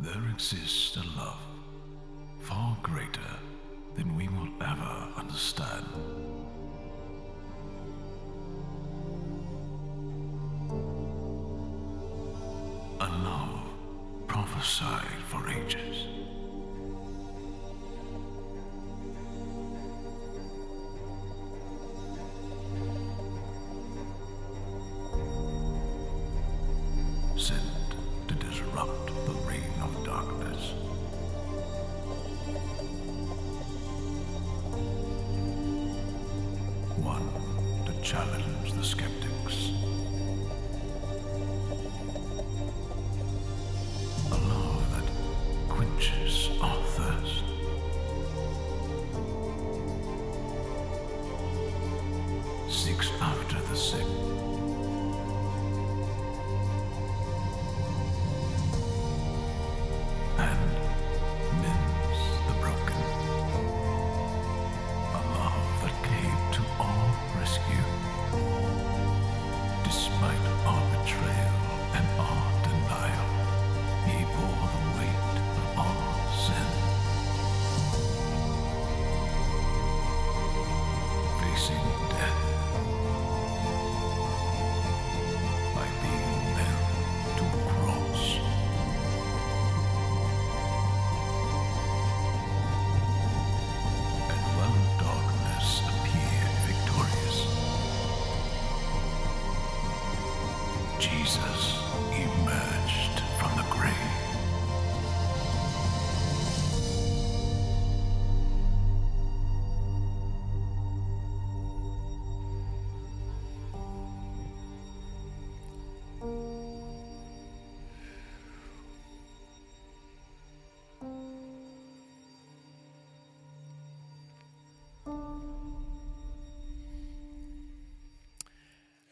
There exists a love far greater than we will ever understand. A love prophesied for ages.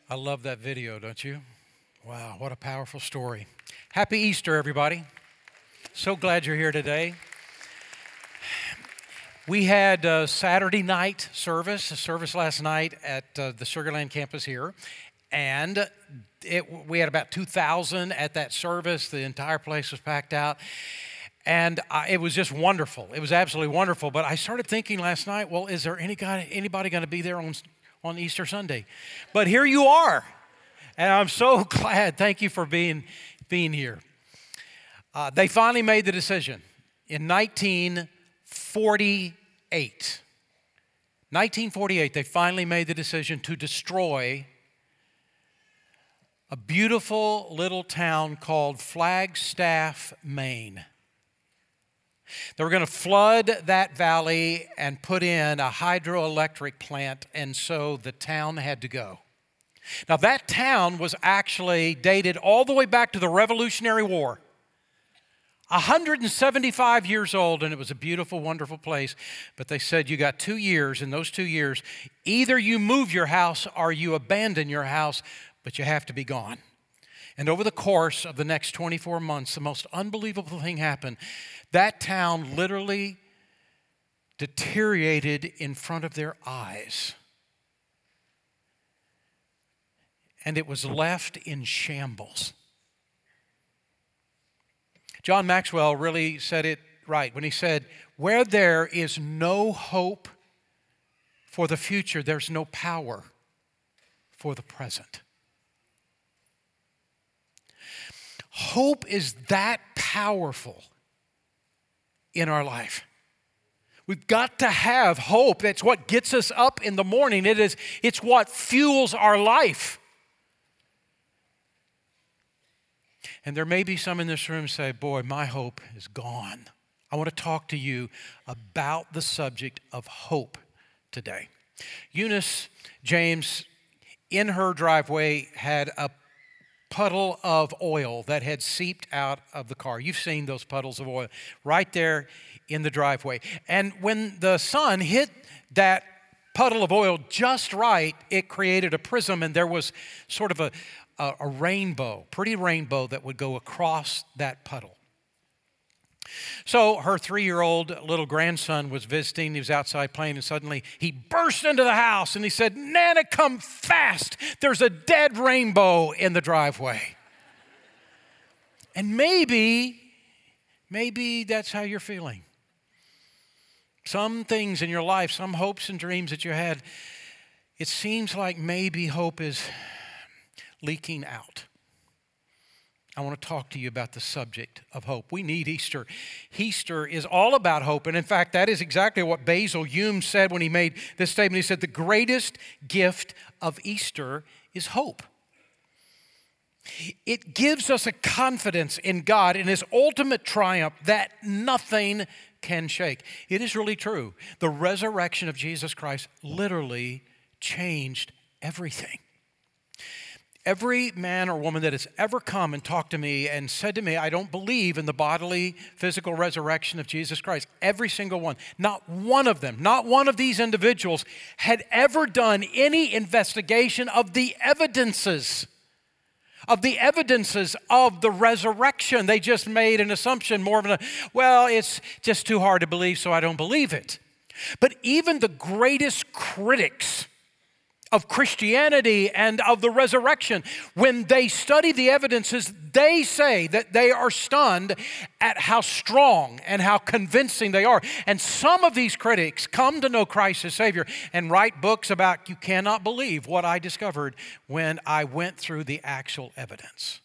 I love that video, don't you? Wow, what a powerful story. Happy Easter, everybody. So glad you're here today. We had a Saturday night service, a service last night at uh, the Sugarland campus here, and it, we had about 2,000 at that service. The entire place was packed out. And I, it was just wonderful. It was absolutely wonderful. But I started thinking last night, well, is there any guy, anybody going to be there on, on Easter Sunday? But here you are. And I'm so glad. Thank you for being, being here. Uh, they finally made the decision in 1948. 1948, they finally made the decision to destroy a beautiful little town called Flagstaff, Maine. They were going to flood that valley and put in a hydroelectric plant, and so the town had to go. Now, that town was actually dated all the way back to the Revolutionary War. 175 years old, and it was a beautiful, wonderful place. But they said you got two years. In those two years, either you move your house or you abandon your house, but you have to be gone. And over the course of the next 24 months, the most unbelievable thing happened. That town literally deteriorated in front of their eyes. And it was left in shambles. John Maxwell really said it right when he said, Where there is no hope for the future, there's no power for the present. Hope is that powerful in our life. We've got to have hope. That's what gets us up in the morning. It is, it's what fuels our life. And there may be some in this room say, Boy, my hope is gone. I want to talk to you about the subject of hope today. Eunice James, in her driveway, had a puddle of oil that had seeped out of the car. You've seen those puddles of oil right there in the driveway. And when the sun hit that puddle of oil just right, it created a prism, and there was sort of a, a, a rainbow, pretty rainbow that would go across that puddle. So her three year old little grandson was visiting. He was outside playing, and suddenly he burst into the house and he said, Nana, come fast. There's a dead rainbow in the driveway. And maybe Maybe that's how you're feeling. Some things in your life, some hopes and dreams that you had, it seems like maybe hope is leaking out. I want to talk to you about the subject of hope. We need Easter. Easter is all about hope. And in fact, that is exactly what Basil Hume said when he made this statement. He said, The greatest gift of Easter is hope. It gives us a confidence in God in His ultimate triumph that nothing can shake. It is really true. The resurrection of Jesus Christ literally changed everything. Every man or woman that has ever come and talked to me and said to me, I don't believe in the bodily, physical resurrection of Jesus Christ, every single one, not one of them, not one of these individuals had ever done any investigation of the evidences of the evidences of the resurrection. They just made an assumption, more of a, well, it's just too hard to believe, so I don't believe it. But even the greatest critics of Christianity and of the resurrection, when they study the evidences, they say that they are stunned at how strong and how convincing they are. And some of these critics come to know Christ as Savior and write books about, you cannot believe what I discovered when I went through the actual evidence.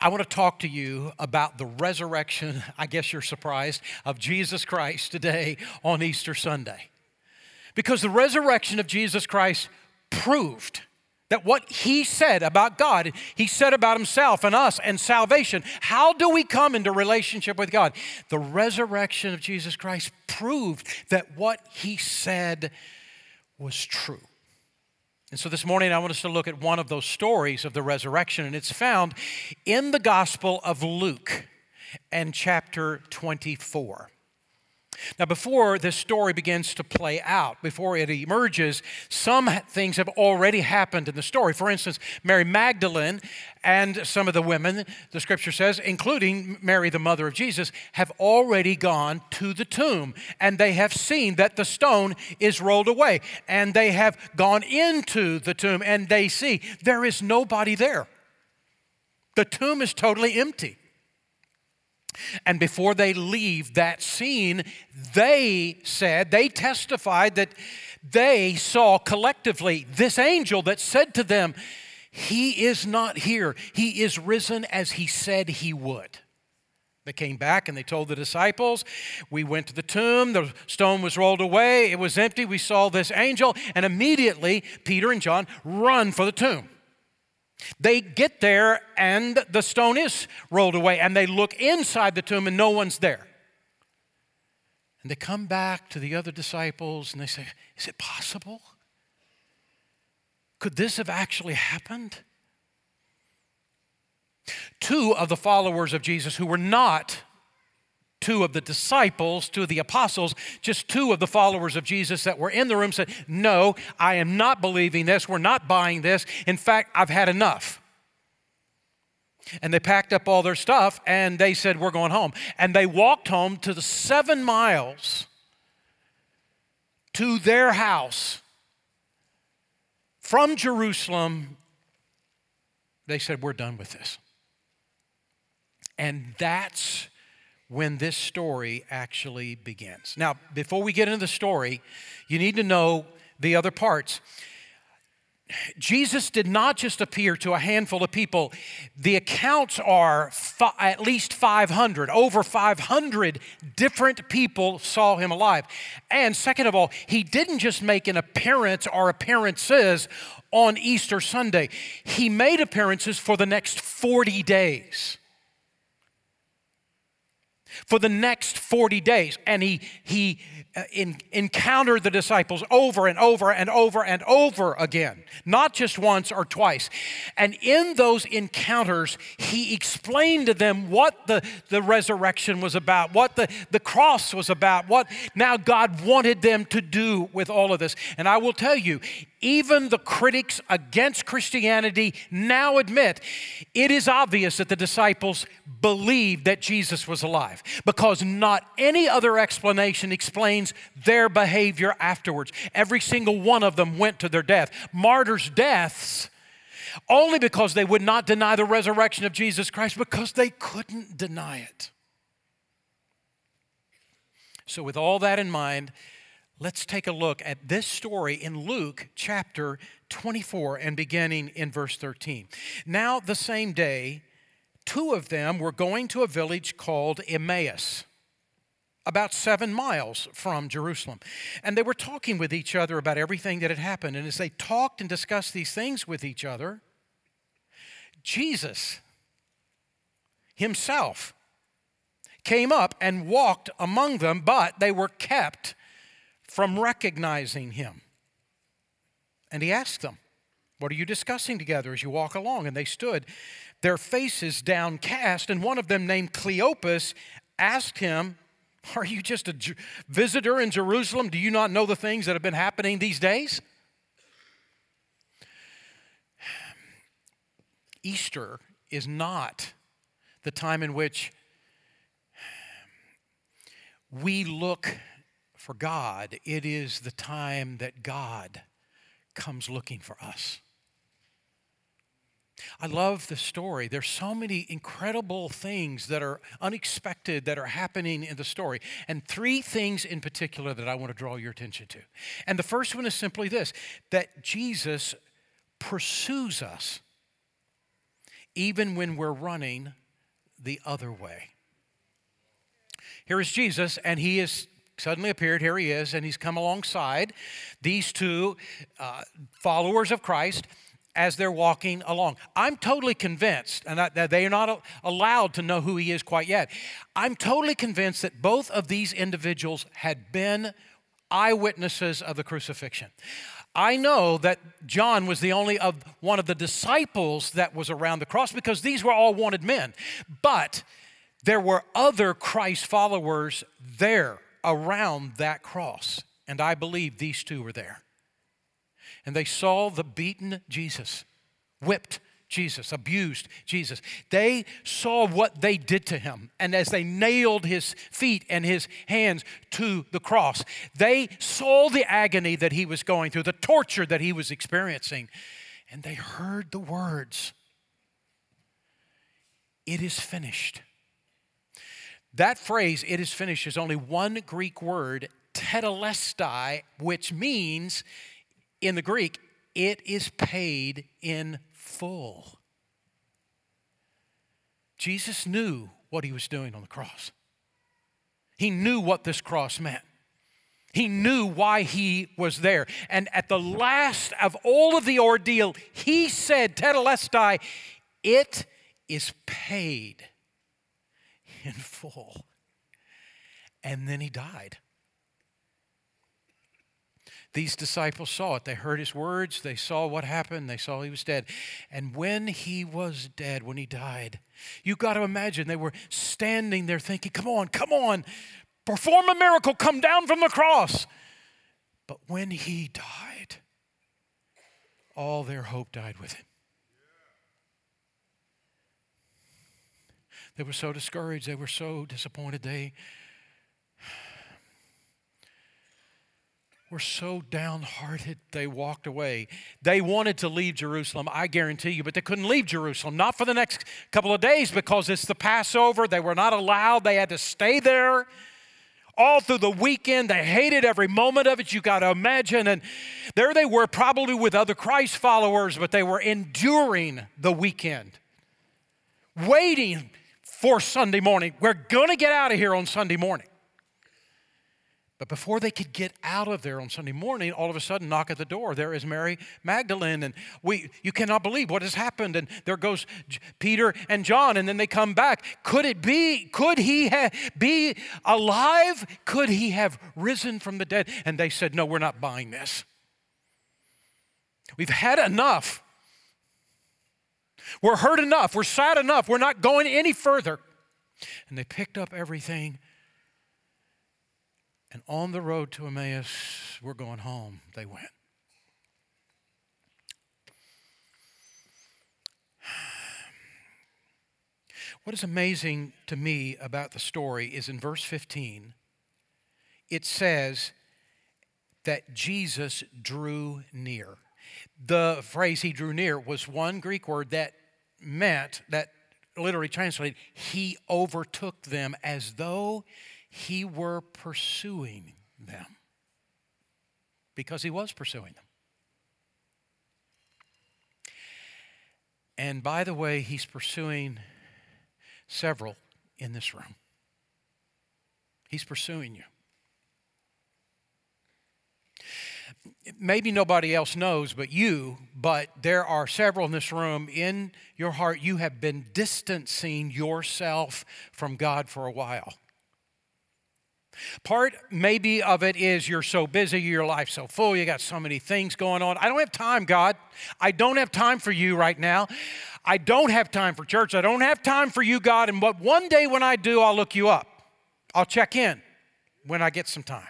I want to talk to you about the resurrection, I guess you're surprised, of Jesus Christ today on Easter Sunday. Because the resurrection of Jesus Christ proved that what he said about God, he said about himself and us and salvation. How do we come into relationship with God? The resurrection of Jesus Christ proved that what he said was true. And so this morning, I want us to look at one of those stories of the resurrection, and it's found in the Gospel of Luke and chapter 24. Now, before this story begins to play out, before it emerges, some things have already happened in the story. For instance, Mary Magdalene and some of the women, the scripture says, including Mary, the mother of Jesus, have already gone to the tomb and they have seen that the stone is rolled away. And they have gone into the tomb and they see there is nobody there. The tomb is totally empty. And before they leave that scene, they said, they testified that they saw collectively this angel that said to them, He is not here. He is risen as he said he would. They came back and they told the disciples, We went to the tomb, the stone was rolled away, it was empty, we saw this angel, and immediately Peter and John run for the tomb. They get there and the stone is rolled away, and they look inside the tomb and no one's there. And they come back to the other disciples and they say, Is it possible? Could this have actually happened? Two of the followers of Jesus who were not two of the disciples, two of the apostles, just two of the followers of Jesus that were in the room said, No, I am not believing this. We're not buying this. In fact, I've had enough. And they packed up all their stuff and they said, We're going home. And they walked home to the seven miles to their house from Jerusalem. They said, We're done with this. And that's when this story actually begins. Now, before we get into the story, you need to know the other parts. Jesus did not just appear to a handful of people. The accounts are fi- at least 500. Over 500 different people saw him alive. And second of all, he didn't just make an appearance or appearances on Easter Sunday, he made appearances for the next 40 days for the next 40 days. And he, he uh, in, encountered the disciples over and over and over and over again, not just once or twice. And in those encounters, he explained to them what the, the resurrection was about, what the, the cross was about, what now God wanted them to do with all of this. And I will tell you, even the critics against Christianity now admit it is obvious that the disciples believed that Jesus was alive because not any other explanation explains their behavior afterwards. Every single one of them went to their death. Martyrs' deaths only because they would not deny the resurrection of Jesus Christ, because they couldn't deny it. So, with all that in mind, let's take a look at this story in Luke chapter 24 and beginning in verse 13. Now, the same day, two of them were going to a village called Emmaus about seven miles from Jerusalem. And they were talking with each other about everything that had happened. And as they talked and discussed these things with each other, Jesus himself came up and walked among them, but they were kept from recognizing him. And he asked them, What are you discussing together as you walk along? And they stood, their faces downcast, and one of them, named Cleopas, asked him, Are you just a visitor in Jerusalem? Do you not know the things that have been happening these days? Easter is not the time in which we look for God, it is the time that God comes looking for us. I love the story. There's so many incredible things that are unexpected that are happening in the story. And three things in particular that I want to draw your attention to. And the first one is simply this that Jesus pursues us even when we're running the other way. Here is Jesus, and he is suddenly appeared. Here he is, and he's come alongside these two uh, followers of Christ as they're walking along. I'm totally convinced, and that they are not allowed to know who he is quite yet. I'm totally convinced that both of these individuals had been eyewitnesses of the crucifixion. I know that John was the only of one of the disciples that was around the cross because these were all wanted men. But there were other Christ followers there around that cross. And I believe these two were there. And they saw the beaten Jesus, whipped Jesus, abused Jesus. They saw what they did to him. And as they nailed his feet and his hands to the cross, they saw the agony that he was going through, the torture that he was experiencing. And they heard the words It is finished. That phrase, it is finished, is only one Greek word, tetelestai, which means in the Greek, it is paid in full. Jesus knew what he was doing on the cross. He knew what this cross meant. He knew why he was there. And at the last of all of the ordeal, he said, Tetelestai, it is paid in full. And then he died. These disciples saw it. They heard his words. They saw what happened. They saw he was dead. And when he was dead, when he died, you got to imagine they were standing there thinking, come on, come on, perform a miracle, come down from the cross. But when he died, all their hope died with him. They were so discouraged. They were so disappointed. They were so downhearted they walked away. They wanted to leave Jerusalem, I guarantee you, but they couldn't leave Jerusalem. Not for the next couple of days because it's the Passover. They were not allowed, they had to stay there. All through the weekend, they hated every moment of it. You got to imagine. And there they were, probably with other Christ followers, but they were enduring the weekend, waiting for Sunday morning. We're going to get out of here on Sunday morning. But before they could get out of there on Sunday morning, all of a sudden, knock at the door. There is Mary Magdalene, and we, you cannot believe what has happened. And there goes Peter and John, and then they come back. Could it be? Could he ha- be alive? Could he have risen from the dead? And they said, No, we're not buying this. We've had enough. We're hurt enough. We're sad enough. We're not going any further. And they picked up everything. And on the road to Emmaus, we're going home, they went. What is amazing to me about the story is in verse 15, it says that Jesus drew near. The phrase he drew near was one Greek word that meant, that literally translated, he overtook them as though he were pursuing them. Because he was pursuing them. And by the way, he's pursuing several in this room. He's pursuing you. Maybe nobody else knows but you, but there are several in this room. In your heart, you have been distancing yourself from God for a while. Part maybe of it is you're so busy, your life's so full, you got so many things going on. I don't have time, God. I don't have time for you right now. I don't have time for church. I don't have time for you, God. And but one day when I do, I'll look you up. I'll check in when I get some time.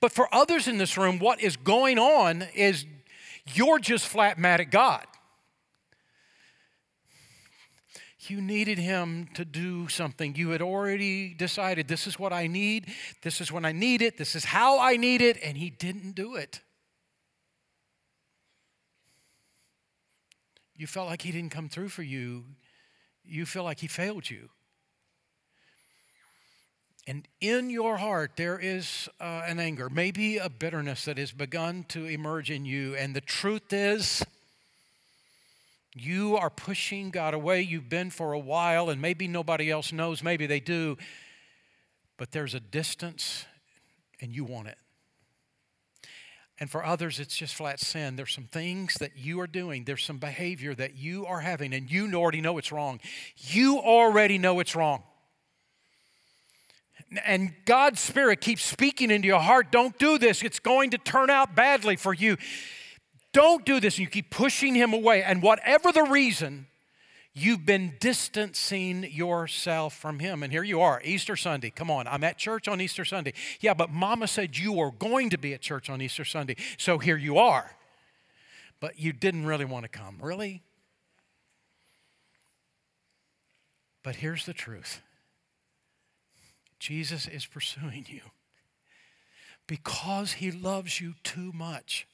But for others in this room, what is going on is you're just flat mad at God. You needed him to do something. You had already decided this is what I need, this is when I need it, this is how I need it, and he didn't do it. You felt like he didn't come through for you. You feel like he failed you. And in your heart, there is uh, an anger, maybe a bitterness that has begun to emerge in you. And the truth is, you are pushing God away. You've been for a while, and maybe nobody else knows, maybe they do. But there's a distance, and you want it. And for others, it's just flat sin. There's some things that you are doing, there's some behavior that you are having, and you already know it's wrong. You already know it's wrong and God's Spirit keeps speaking into your heart, don't do this. It's going to turn out badly for you. Don't do this. And you keep pushing Him away. And whatever the reason, you've been distancing yourself from Him. And here you are, Easter Sunday. Come on, I'm at church on Easter Sunday. Yeah, but Mama said you were going to be at church on Easter Sunday. So here you are. But you didn't really want to come. Really? But here's the truth Jesus is pursuing you because he loves you too much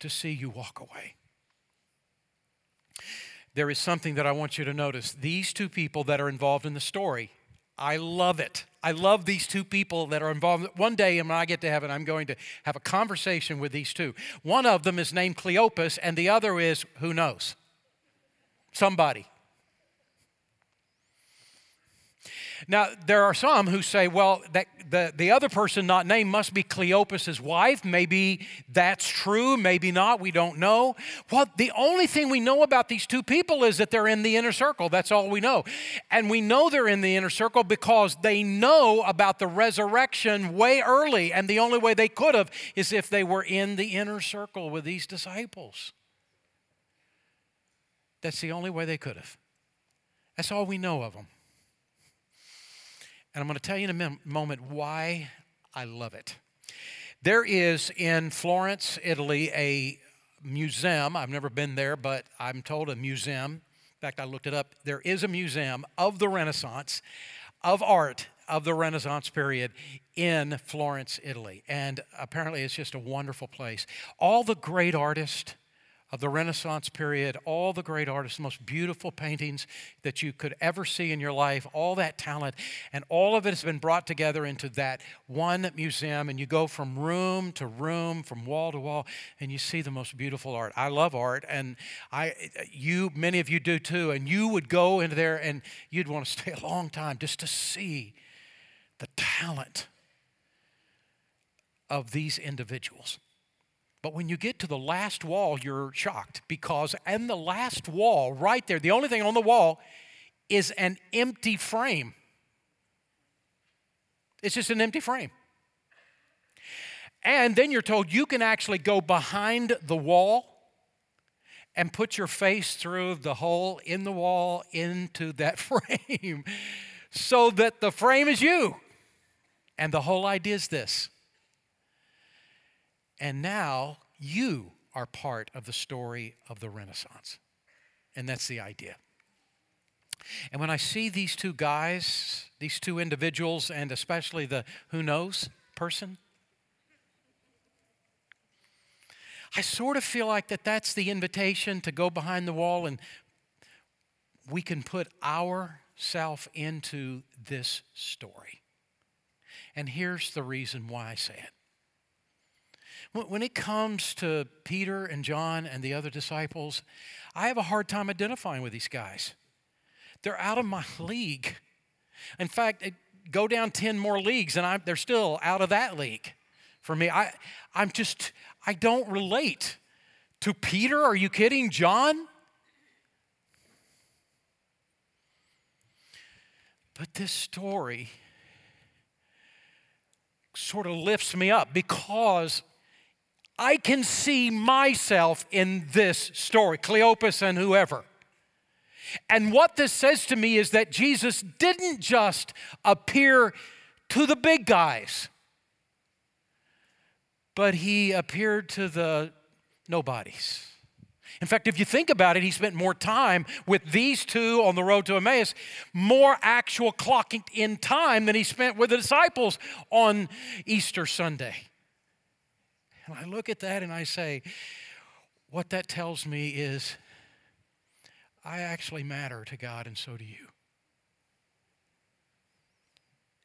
to see you walk away. There is something that I want you to notice. These two people that are involved in the story, I love it. I love these two people that are involved. One day when I get to heaven, I'm going to have a conversation with these two. One of them is named Cleopas, and the other is who knows? Somebody. Now, there are some who say, well, that the, the other person not named must be Cleopas's wife. Maybe that's true, maybe not, we don't know. Well, the only thing we know about these two people is that they're in the inner circle. That's all we know. And we know they're in the inner circle because they know about the resurrection way early. And the only way they could have is if they were in the inner circle with these disciples. That's the only way they could have. That's all we know of them. And I'm going to tell you in a moment why I love it. There is in Florence, Italy, a museum. I've never been there, but I'm told a museum. In fact, I looked it up. There is a museum of the Renaissance, of art of the Renaissance period in Florence, Italy. And apparently, it's just a wonderful place. All the great artists, of the Renaissance period, all the great artists, the most beautiful paintings that you could ever see in your life, all that talent, and all of it has been brought together into that one museum. And you go from room to room, from wall to wall, and you see the most beautiful art. I love art, and I, you, many of you do too. And you would go into there, and you'd want to stay a long time just to see the talent of these individuals. But when you get to the last wall, you're shocked because and the last wall, right there, the only thing on the wall is an empty frame. It's just an empty frame. And then you're told you can actually go behind the wall and put your face through the hole in the wall into that frame so that the frame is you. And the whole idea is this and now you are part of the story of the Renaissance. And that's the idea. And when I see these two guys, these two individuals, and especially the who knows person, I sort of feel like that that's the invitation to go behind the wall and we can put ourself into this story. And here's the reason why I say it. When it comes to Peter and John and the other disciples, I have a hard time identifying with these guys. They're out of my league. In fact, go down 10 more leagues and I'm, they're still out of that league for me. I, I'm just, I don't relate to Peter. Are you kidding? John? But this story sort of lifts me up because I can see myself in this story, Cleopas and whoever. And what this says to me is that Jesus didn't just appear to the big guys, but he appeared to the nobodies. In fact, if you think about it, he spent more time with these two on the road to Emmaus, more actual clocking in time than he spent with the disciples on Easter Sunday. And I look at that and I say, what that tells me is I actually matter to God, and so do you.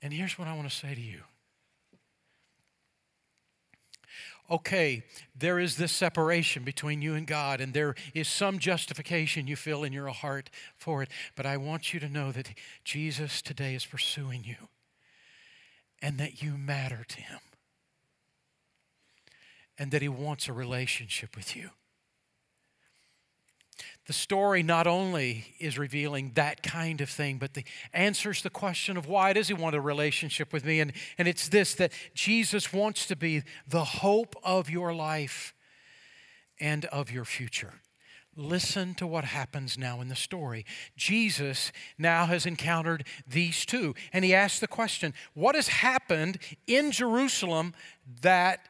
And here's what I want to say to you. Okay, there is this separation between you and God, and there is some justification you feel in your heart for it. But I want you to know that Jesus today is pursuing you and that you matter to Him and that He wants a relationship with you. The story not only is revealing that kind of thing, but the answers the question of why does he want a relationship with me? And, and it's this that Jesus wants to be the hope of your life and of your future. Listen to what happens now in the story. Jesus now has encountered these two, and he asks the question What has happened in Jerusalem that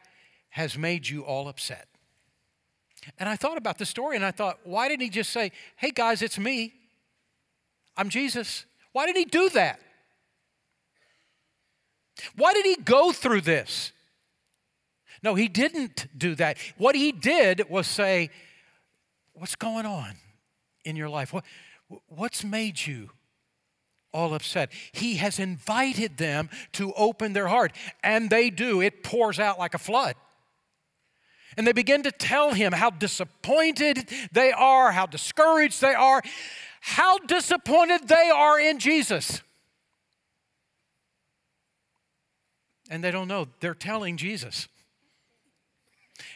has made you all upset? And I thought about the story and I thought, why didn't he just say, hey guys, it's me? I'm Jesus. Why did he do that? Why did he go through this? No, he didn't do that. What he did was say, What's going on in your life? What, what's made you all upset? He has invited them to open their heart, and they do. It pours out like a flood. And they begin to tell him how disappointed they are, how discouraged they are, how disappointed they are in Jesus. And they don't know. They're telling Jesus.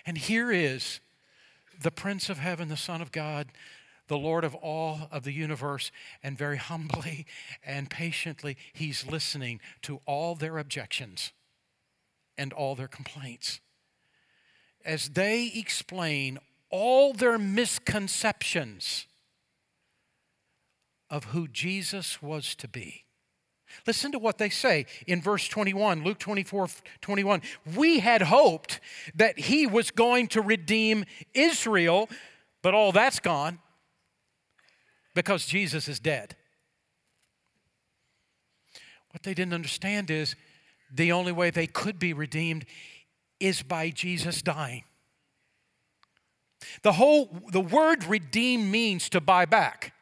And here is the Prince of Heaven, the Son of God, the Lord of all of the universe, and very humbly and patiently, He's listening to all their objections and all their complaints as they explain all their misconceptions of who Jesus was to be. Listen to what they say in verse 21, Luke 24 21. We had hoped that he was going to redeem Israel, but all that's gone because Jesus is dead. What they didn't understand is the only way they could be redeemed is by Jesus dying. The whole the word redeem means to buy back.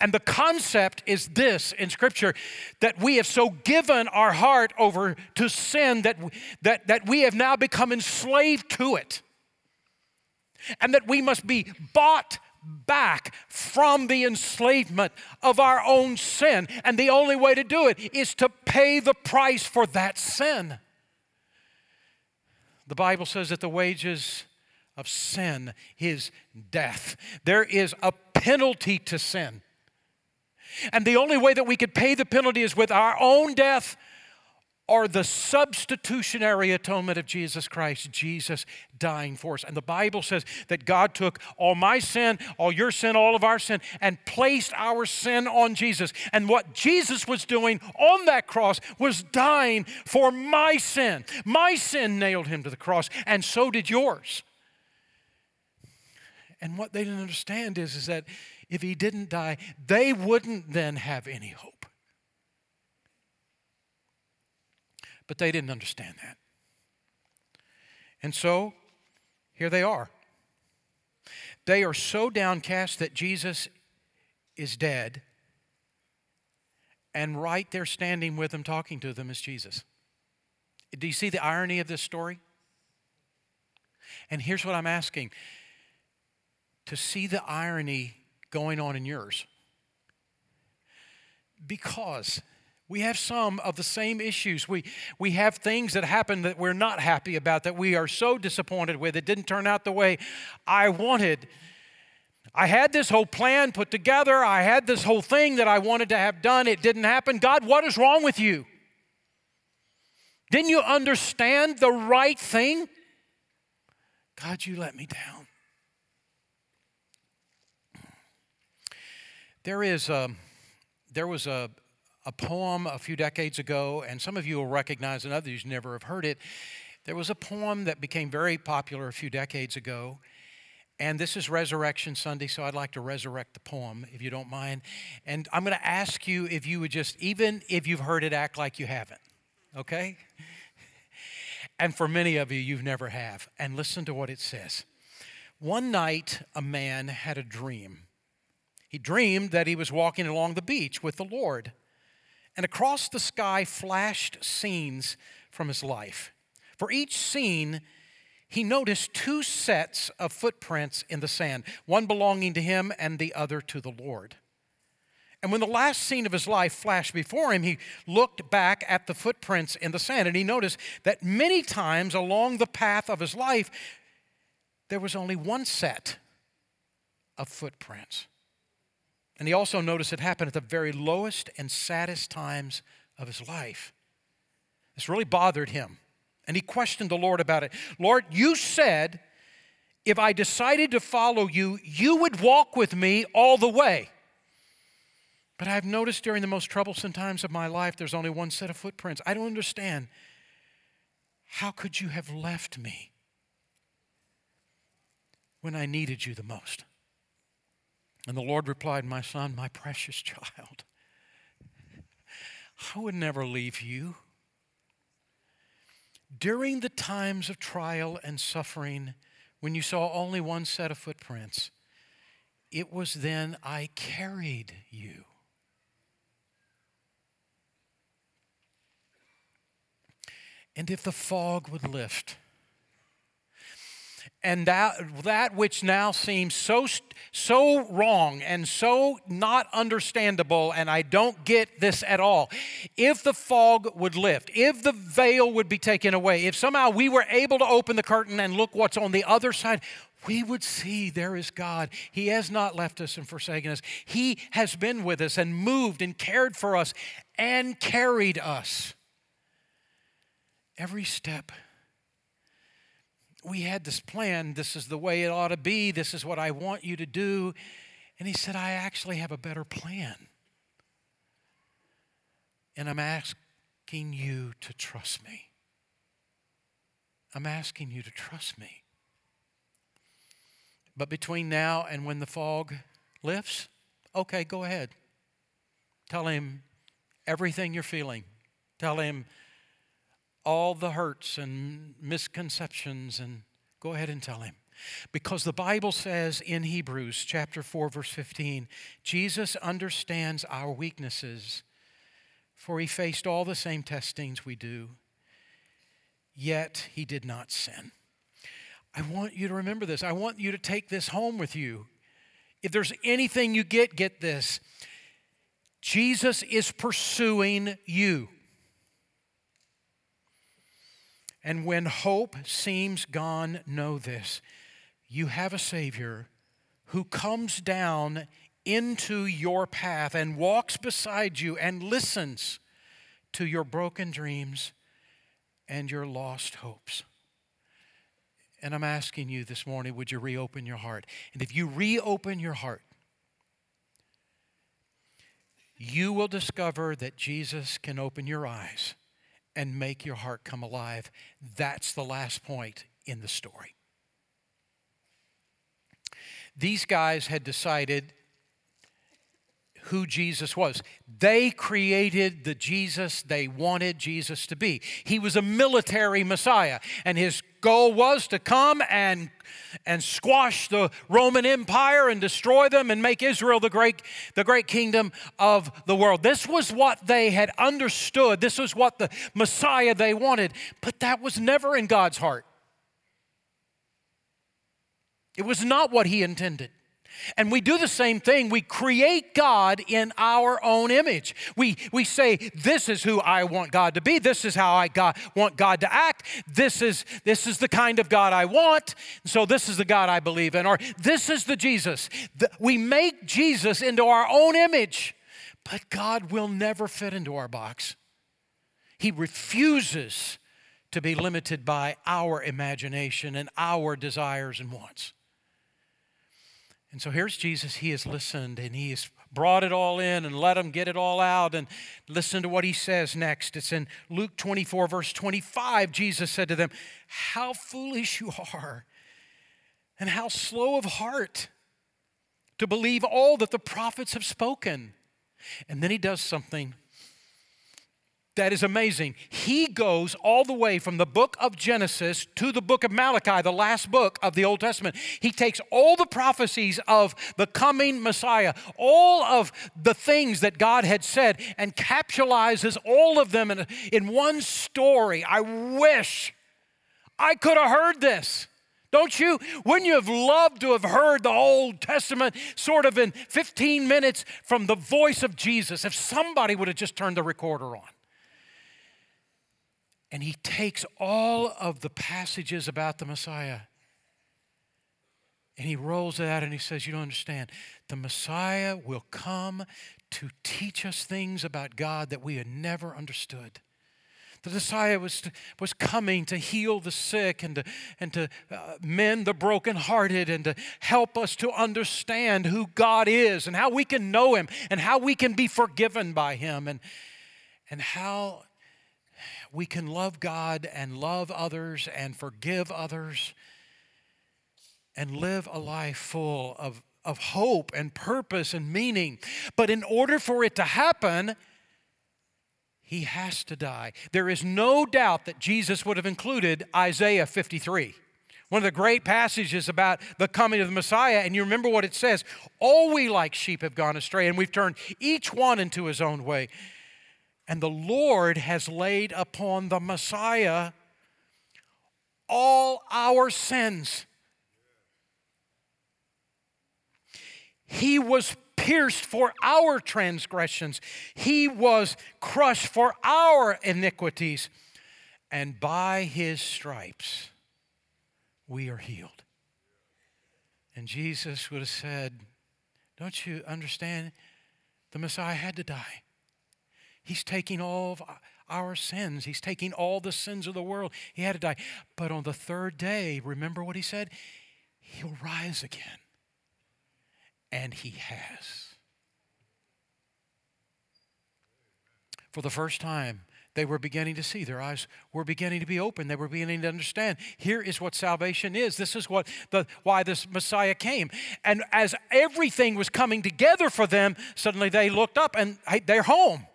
And the concept is this in Scripture that we have so given our heart over to sin that, that, that we have now become enslaved to it. And that we must be bought back from the enslavement of our own sin. And the only way to do it is to pay the price for that sin. The Bible says that the wages of sin is death. There is a penalty to sin. And the only way that we could pay the penalty is with our own death are the substitutionary atonement of Jesus Christ, Jesus dying for us. And the Bible says that God took all my sin, all your sin, all of our sin, and placed our sin on Jesus. And what Jesus was doing on that cross was dying for my sin. My sin nailed him to the cross, and so did yours. And what they didn't understand is, is that if he didn't die, they wouldn't then have any hope. But they didn't understand that. And so here they are. They are so downcast that Jesus is dead, and right there standing with them, talking to them, is Jesus. Do you see the irony of this story? And here's what I'm asking to see the irony going on in yours. Because we have some of the same issues. We, we have things that happen that we're not happy about, that we are so disappointed with. It didn't turn out the way I wanted. I had this whole plan put together. I had this whole thing that I wanted to have done. It didn't happen. God, what is wrong with you? Didn't you understand the right thing? God, you let me down. There is a, there was a, a poem a few decades ago, and some of you will recognize and others never have heard it. There was a poem that became very popular a few decades ago, and this is Resurrection Sunday, so I'd like to resurrect the poem, if you don't mind. And I'm going to ask you if you would just, even if you've heard it, act like you haven't, okay? And for many of you, you've never have. And listen to what it says. One night, a man had a dream. He dreamed that he was walking along the beach with the Lord, and across the sky flashed scenes from his life. For each scene, he noticed two sets of footprints in the sand, one belonging to him and the other to the Lord. And when the last scene of his life flashed before him, he looked back at the footprints in the sand and he noticed that many times along the path of his life, there was only one set of footprints. And he also noticed it happened at the very lowest and saddest times of his life. This really bothered him. And he questioned the Lord about it. Lord, you said if I decided to follow you, you would walk with me all the way. But I've noticed during the most troublesome times of my life, there's only one set of footprints. I don't understand. How could you have left me when I needed you the most? And the Lord replied, My son, my precious child, I would never leave you. During the times of trial and suffering, when you saw only one set of footprints, it was then I carried you. And if the fog would lift, and that, that which now seems so, so wrong and so not understandable, and I don't get this at all. If the fog would lift, if the veil would be taken away, if somehow we were able to open the curtain and look what's on the other side, we would see there is God. He has not left us and forsaken us. He has been with us and moved and cared for us and carried us every step we had this plan. This is the way it ought to be. This is what I want you to do. And he said, I actually have a better plan. And I'm asking you to trust me. I'm asking you to trust me. But between now and when the fog lifts, okay, go ahead. Tell him everything you're feeling. Tell him all the hurts and misconceptions and go ahead and tell him. Because the Bible says in Hebrews chapter 4 verse 15, Jesus understands our weaknesses for he faced all the same testings we do, yet he did not sin. I want you to remember this. I want you to take this home with you. If there's anything you get, get this. Jesus is pursuing you. And when hope seems gone, know this you have a Savior who comes down into your path and walks beside you and listens to your broken dreams and your lost hopes. And I'm asking you this morning, would you reopen your heart? And if you reopen your heart, you will discover that Jesus can open your eyes and make your heart come alive. That's the last point in the story. These guys had decided who Jesus was. They created the Jesus they wanted Jesus to be. He was a military Messiah, and his goal was to come and, and squash the Roman Empire and destroy them and make Israel the great, the great kingdom of the world. This was what they had understood. This was what the Messiah they wanted. But that was never in God's heart. It was not what He intended. And we do the same thing. We create God in our own image. We, we say, This is who I want God to be. This is how I want God to act. This is, this is the kind of God I want. So this is the God I believe in. Or this is the Jesus. The, we make Jesus into our own image, but God will never fit into our box. He refuses to be limited by our imagination and our desires and wants. And so here's Jesus. He has listened and he has brought it all in and let him get it all out. And listen to what he says next. It's in Luke 24, verse 25. Jesus said to them, How foolish you are, and how slow of heart to believe all that the prophets have spoken. And then he does something that is amazing. He goes all the way from the book of Genesis to the book of Malachi, the last book of the Old Testament. He takes all the prophecies of the coming Messiah, all of the things that God had said, and capsulizes all of them in, in one story. I wish I could have heard this. Don't you? Wouldn't you have loved to have heard the Old Testament sort of in 15 minutes from the voice of Jesus if somebody would have just turned the recorder on? And he takes all of the passages about the Messiah and he rolls it out and he says, You don't understand. The Messiah will come to teach us things about God that we had never understood. The Messiah was, was coming to heal the sick and to, and to uh, mend the brokenhearted and to help us to understand who God is and how we can know Him and how we can be forgiven by Him and, and how we can love God and love others and forgive others and live a life full of, of hope and purpose and meaning. But in order for it to happen, he has to die. There is no doubt that Jesus would have included Isaiah 53. One of the great passages about the coming of the Messiah, and you remember what it says All we like sheep have gone astray, and we've turned each one into his own way. And the Lord has laid upon the Messiah all our sins. He was pierced for our transgressions, He was crushed for our iniquities. And by His stripes, we are healed. And Jesus would have said, Don't you understand? The Messiah had to die. He's taking all of our sins. He's taking all the sins of the world. He had to die. But on the third day, remember what he said? He'll rise again. And he has. For the first time, they were beginning to see. Their eyes were beginning to be open. They were beginning to understand. Here is what salvation is. This is what the why this Messiah came. And as everything was coming together for them, suddenly they looked up and hey, they're home.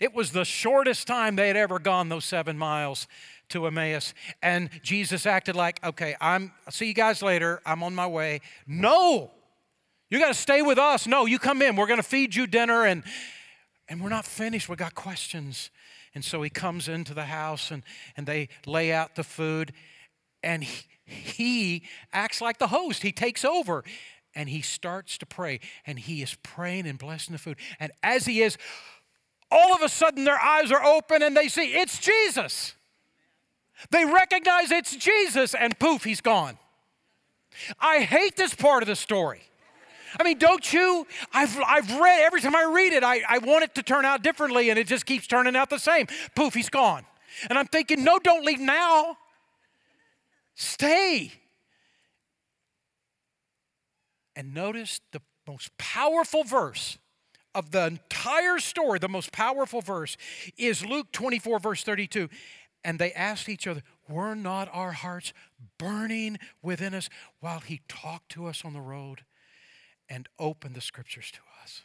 It was the shortest time they had ever gone those seven miles to Emmaus. And Jesus acted like, okay, I'm, I'll see you guys later. I'm on my way. No, you got to stay with us. No, you come in. We're to feed you dinner. And, and we're not finished. We got questions. And so he comes into the house and, and they lay out the food. And he, he acts like the host. He takes over and he starts to pray. And he is praying and blessing the food. And as he is, all of a sudden their eyes are open and they see it's Jesus. They recognize it's Jesus, and poof, he's gone. I hate this part of the story. I mean, don't you? I've, I've read, every time I read it, I, I want it to turn out differently, and it just keeps turning out the same. Poof, he's gone. And I'm thinking, no, don't leave now. Stay. And notice the most powerful verse of the entire story, the most powerful verse, is Luke 24, verse 32. And they asked each other, Were not our hearts burning within us while he talked to us on the road and opened the scriptures to us?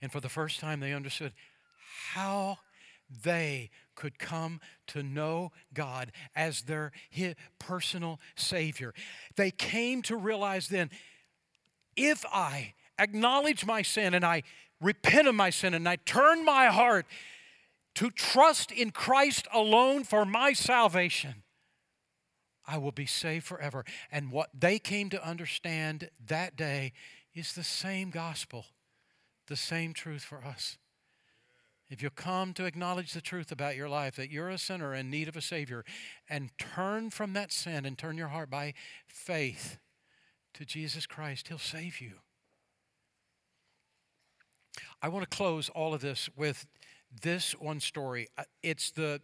And for the first time, they understood how they could come to know God as their personal Savior. They came to realize then if I acknowledge my sin and I repent of my sin and I turn my heart to trust in Christ alone for my salvation, I will be saved forever. And what they came to understand that day is the same gospel, the same truth for us. If you come to acknowledge the truth about your life, that you're a sinner in need of a Savior, and turn from that sin and turn your heart by faith to Jesus Christ, He'll save you. I want to close all of this with this one story. Uh, it's the,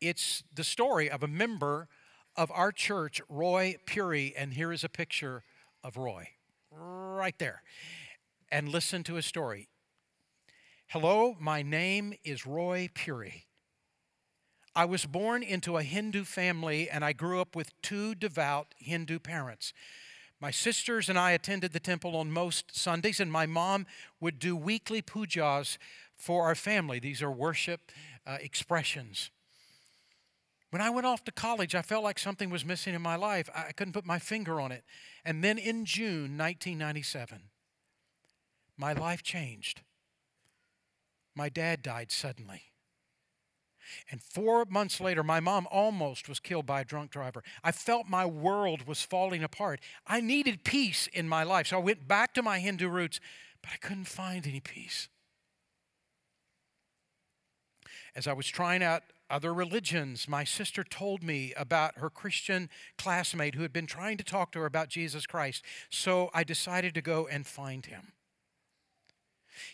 it's the story of a member of our church, Roy Puri, and here is a picture of Roy right there. And listen to his story. Hello, my name is Roy Puri. I was born into a Hindu family and I grew up with two devout Hindu parents. My sisters and I attended the temple on most Sundays, and my mom would do weekly pujas for our family. These are worship uh, expressions. When I went off to college, I felt like something was missing in my life. I couldn't put my finger on it. And then in June 1997, my life changed my dad died suddenly. And four months later, my mom almost was killed by a drunk driver. I felt my world was falling apart. I needed peace in my life. So I went back to my Hindu roots, but I couldn't find any peace. As I was trying out other religions, my sister told me about her Christian classmate who had been trying to talk to her about Jesus Christ. So I decided to go and find him.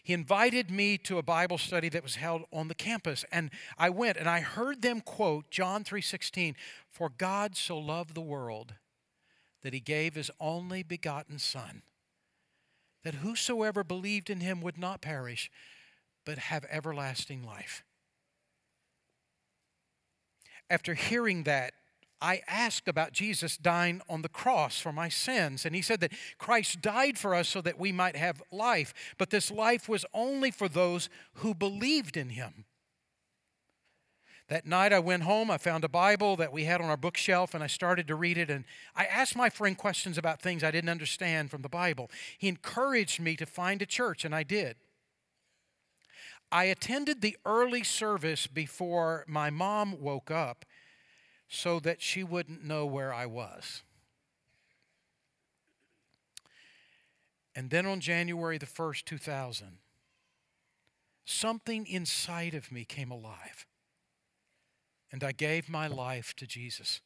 He invited me to a Bible study that was held on the campus and I went and I heard them quote John 3:16 for God so loved the world that he gave his only begotten son that whosoever believed in him would not perish but have everlasting life. After hearing that I asked about Jesus dying on the cross for my sins. And he said that Christ died for us so that we might have life. But this life was only for those who believed in him. That night I went home, I found a Bible that we had on our bookshelf, and I started to read it. And I asked my friend questions about things I didn't understand from the Bible. He encouraged me to find a church, and I did. I attended the early service before my mom woke up so that she wouldn't know where I was. And then on January the 1st, 2000, something inside of me came alive. And I gave my life to Jesus.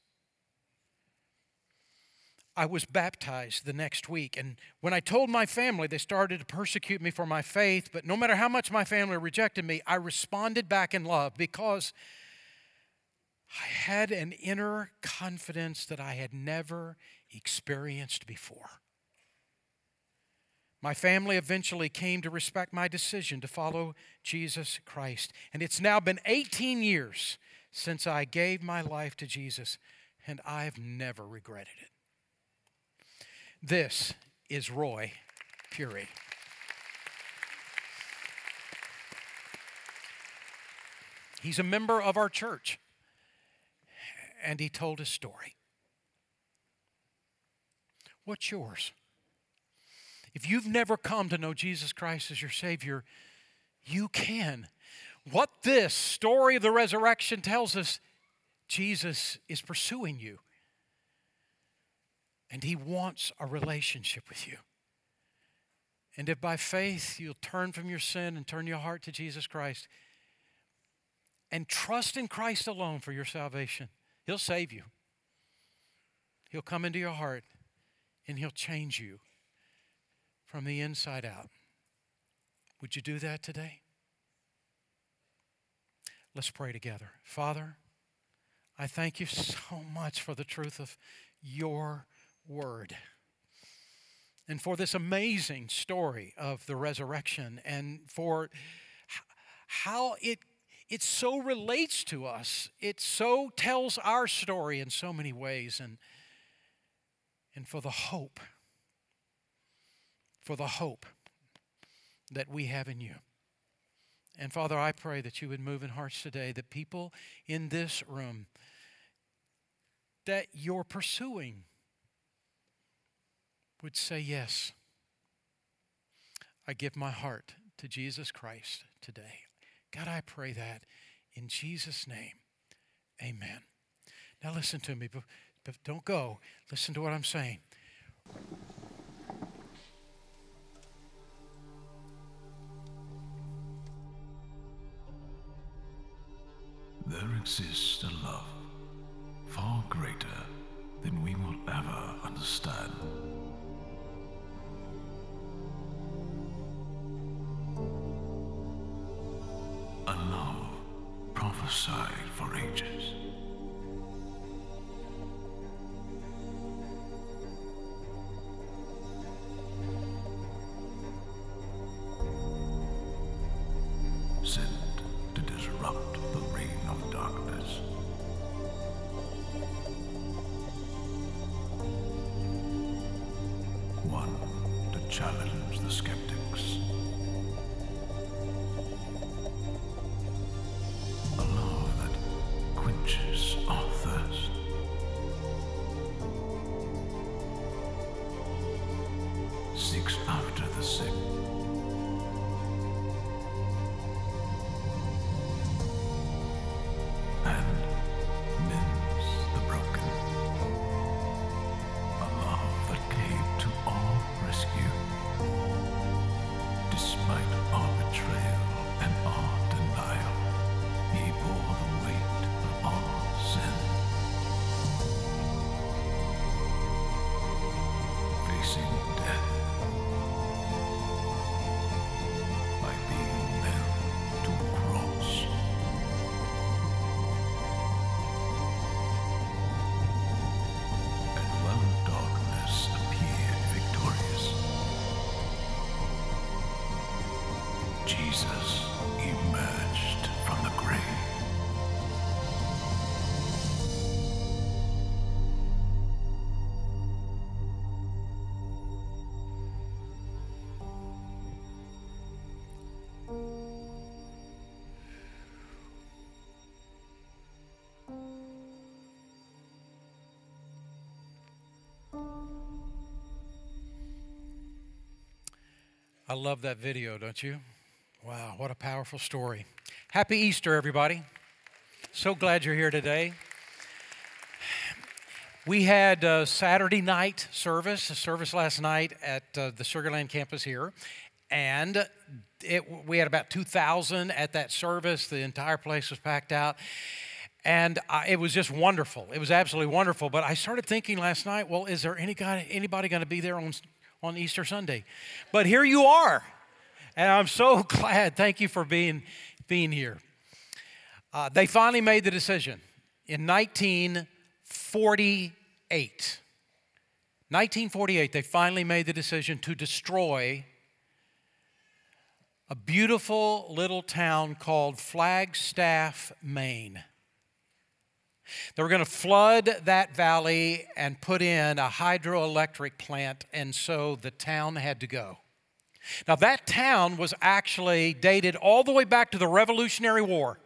I was baptized the next week. And when I told my family, they started to persecute me for my faith. But no matter how much my family rejected me, I responded back in love because I had an inner confidence that I had never experienced before. My family eventually came to respect my decision to follow Jesus Christ. And it's now been 18 years since I gave my life to Jesus, and I've never regretted it. This is Roy Puri. He's a member of our church and he told his story. What's yours? If you've never come to know Jesus Christ as your Savior, you can. What this story of the resurrection tells us, Jesus is pursuing you. And He wants a relationship with you. And if by faith you'll turn from your sin and turn your heart to Jesus Christ and trust in Christ alone for your salvation, He'll save you. He'll come into your heart and He'll change you from the inside out. Would you do that today? Let's pray together. Father, I thank you so much for the truth of your word and for this amazing story of the resurrection and for how it it so relates to us. It so tells our story in so many ways. And, and for the hope, for the hope that we have in you. And Father, I pray that you would move in hearts today, that people in this room that you're pursuing would say, Yes, I give my heart to Jesus Christ today. God, I pray that in Jesus' name. Amen. Now, listen to me, but, don't go. Listen to what I'm saying. There exists a love far greater than we will ever understand. Prophesied for ages. I love that video, don't you? Wow, what a powerful story. Happy Easter, everybody. So glad you're here today. We had a Saturday night service, a service last night at uh, the Sugarland campus here, and it, we had about 2,000 at that service. The entire place was packed out. And I, it was just wonderful. It was absolutely wonderful. But I started thinking last night, well, is there any guy, anybody going to be there on, on Easter Sunday? But here you are. And I'm so glad. Thank you for being, being here. Uh, they finally made the decision in 1948. 1948, they finally made the decision to destroy a beautiful little town called Flagstaff, Maine. They were going to flood that valley and put in a hydroelectric plant, and so the town had to go. Now, that town was actually dated all the way back to the Revolutionary War.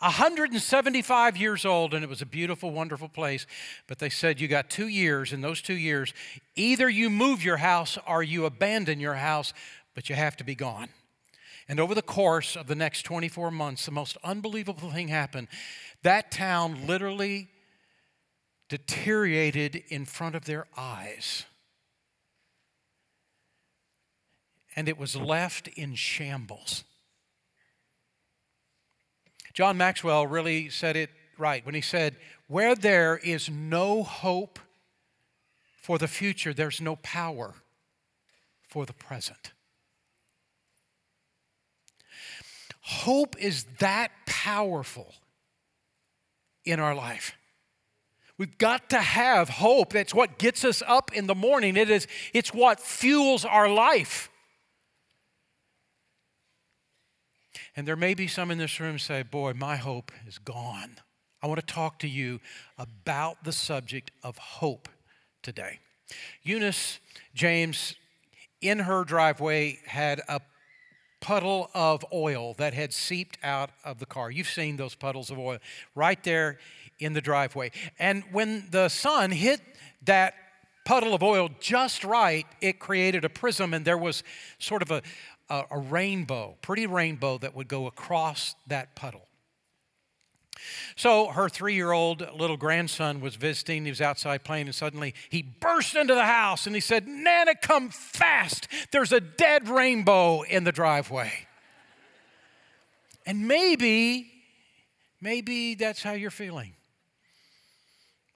175 years old, and it was a beautiful, wonderful place. But they said you got two years. In those two years, either you move your house or you abandon your house, but you have to be gone. And over the course of the next 24 months, the most unbelievable thing happened. That town literally deteriorated in front of their eyes. And it was left in shambles. John Maxwell really said it right when he said, Where there is no hope for the future, there's no power for the present. Hope is that powerful in our life. We've got to have hope. That's what gets us up in the morning. It is, it's what fuels our life. And there may be some in this room say, Boy, my hope is gone. I want to talk to you about the subject of hope today. Eunice James, in her driveway, had a puddle of oil that had seeped out of the car. You've seen those puddles of oil right there in the driveway. And when the sun hit that puddle of oil just right, it created a prism, and there was sort of a, a, a rainbow, pretty rainbow that would go across that puddle. So her three year old little grandson was visiting. He was outside playing, and suddenly he burst into the house and he said, Nana, come fast. There's a dead rainbow in the driveway. And maybe, maybe that's how you're feeling.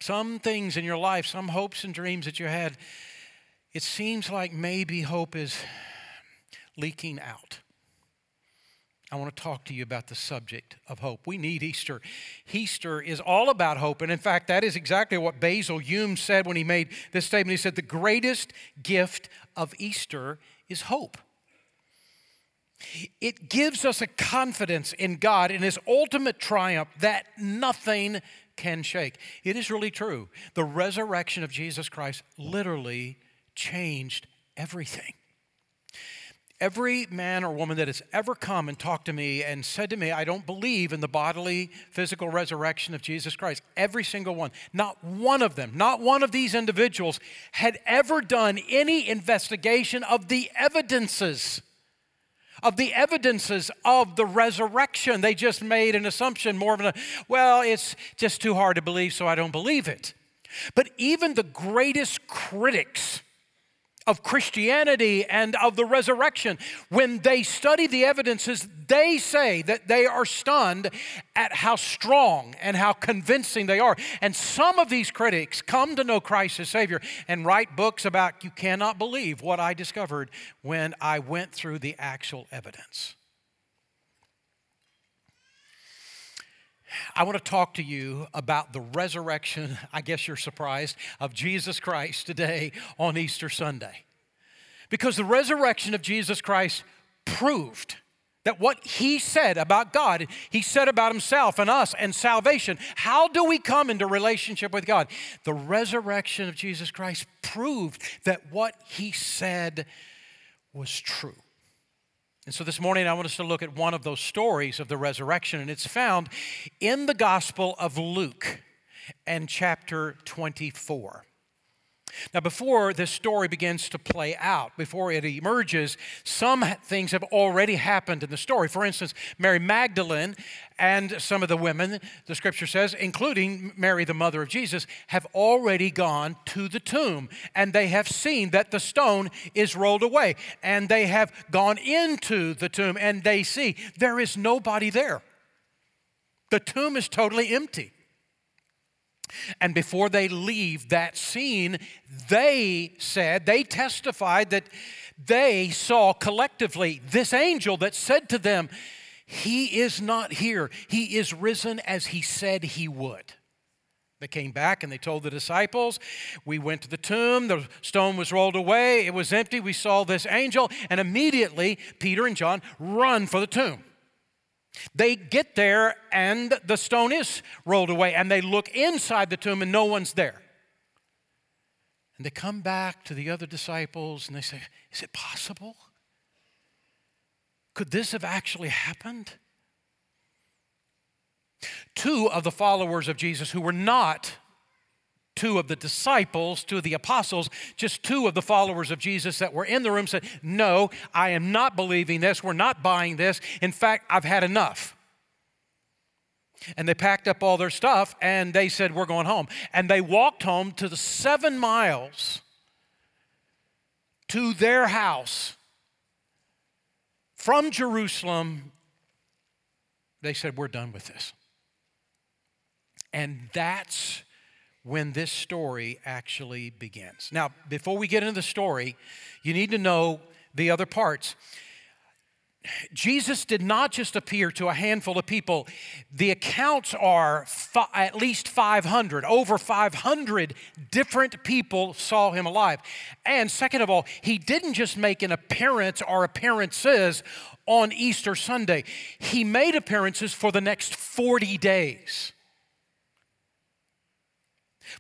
Some things in your life, some hopes and dreams that you had, it seems like maybe hope is leaking out. I want to talk to you about the subject of hope. We need Easter. Easter is all about hope. And in fact, that is exactly what Basil Hume said when he made this statement. He said, The greatest gift of Easter is hope. It gives us a confidence in God in His ultimate triumph that nothing can shake. It is really true. The resurrection of Jesus Christ literally changed everything. Every man or woman that has ever come and talked to me and said to me, I don't believe in the bodily, physical resurrection of Jesus Christ, every single one, not one of them, not one of these individuals had ever done any investigation of the evidences of the evidences of the resurrection. They just made an assumption, more of a, well, it's just too hard to believe, so I don't believe it. But even the greatest critics of Christianity and of the resurrection, when they study the evidences, they say that they are stunned at how strong and how convincing they are. And some of these critics come to know Christ as Savior and write books about, you cannot believe what I discovered when I went through the actual evidence. I want to talk to you about the resurrection, I guess you're surprised, of Jesus Christ today on Easter Sunday. Because the resurrection of Jesus Christ proved that what he said about God, he said about himself and us and salvation. How do we come into relationship with God? The resurrection of Jesus Christ proved that what he said was true. And so this morning, I want us to look at one of those stories of the resurrection, and it's found in the Gospel of Luke and chapter 24. Now, before this story begins to play out, before it emerges, some things have already happened in the story. For instance, Mary Magdalene and some of the women, the scripture says, including Mary, the mother of Jesus, have already gone to the tomb and they have seen that the stone is rolled away. And they have gone into the tomb and they see there is nobody there. The tomb is totally empty. And before they leave that scene, they said, they testified that they saw collectively this angel that said to them, He is not here. He is risen as He said He would. They came back and they told the disciples, We went to the tomb, the stone was rolled away, it was empty, we saw this angel, and immediately Peter and John run for the tomb. They get there and the stone is rolled away, and they look inside the tomb and no one's there. And they come back to the other disciples and they say, Is it possible? Could this have actually happened? Two of the followers of Jesus who were not two of the disciples, two of the apostles, just two of the followers of Jesus that were in the room said, No, I am not believing this. We're not buying this. In fact, I've had enough. And they packed up all their stuff and they said, We're going home. And they walked home to the seven miles to their house from Jerusalem. They said, We're done with this. And that's when this story actually begins. Now, before we get into the story, you need to know the other parts. Jesus did not just appear to a handful of people. The accounts are fi- at least 500. Over 500 different people saw him alive. And second of all, he didn't just make an appearance or appearances on Easter Sunday, he made appearances for the next 40 days.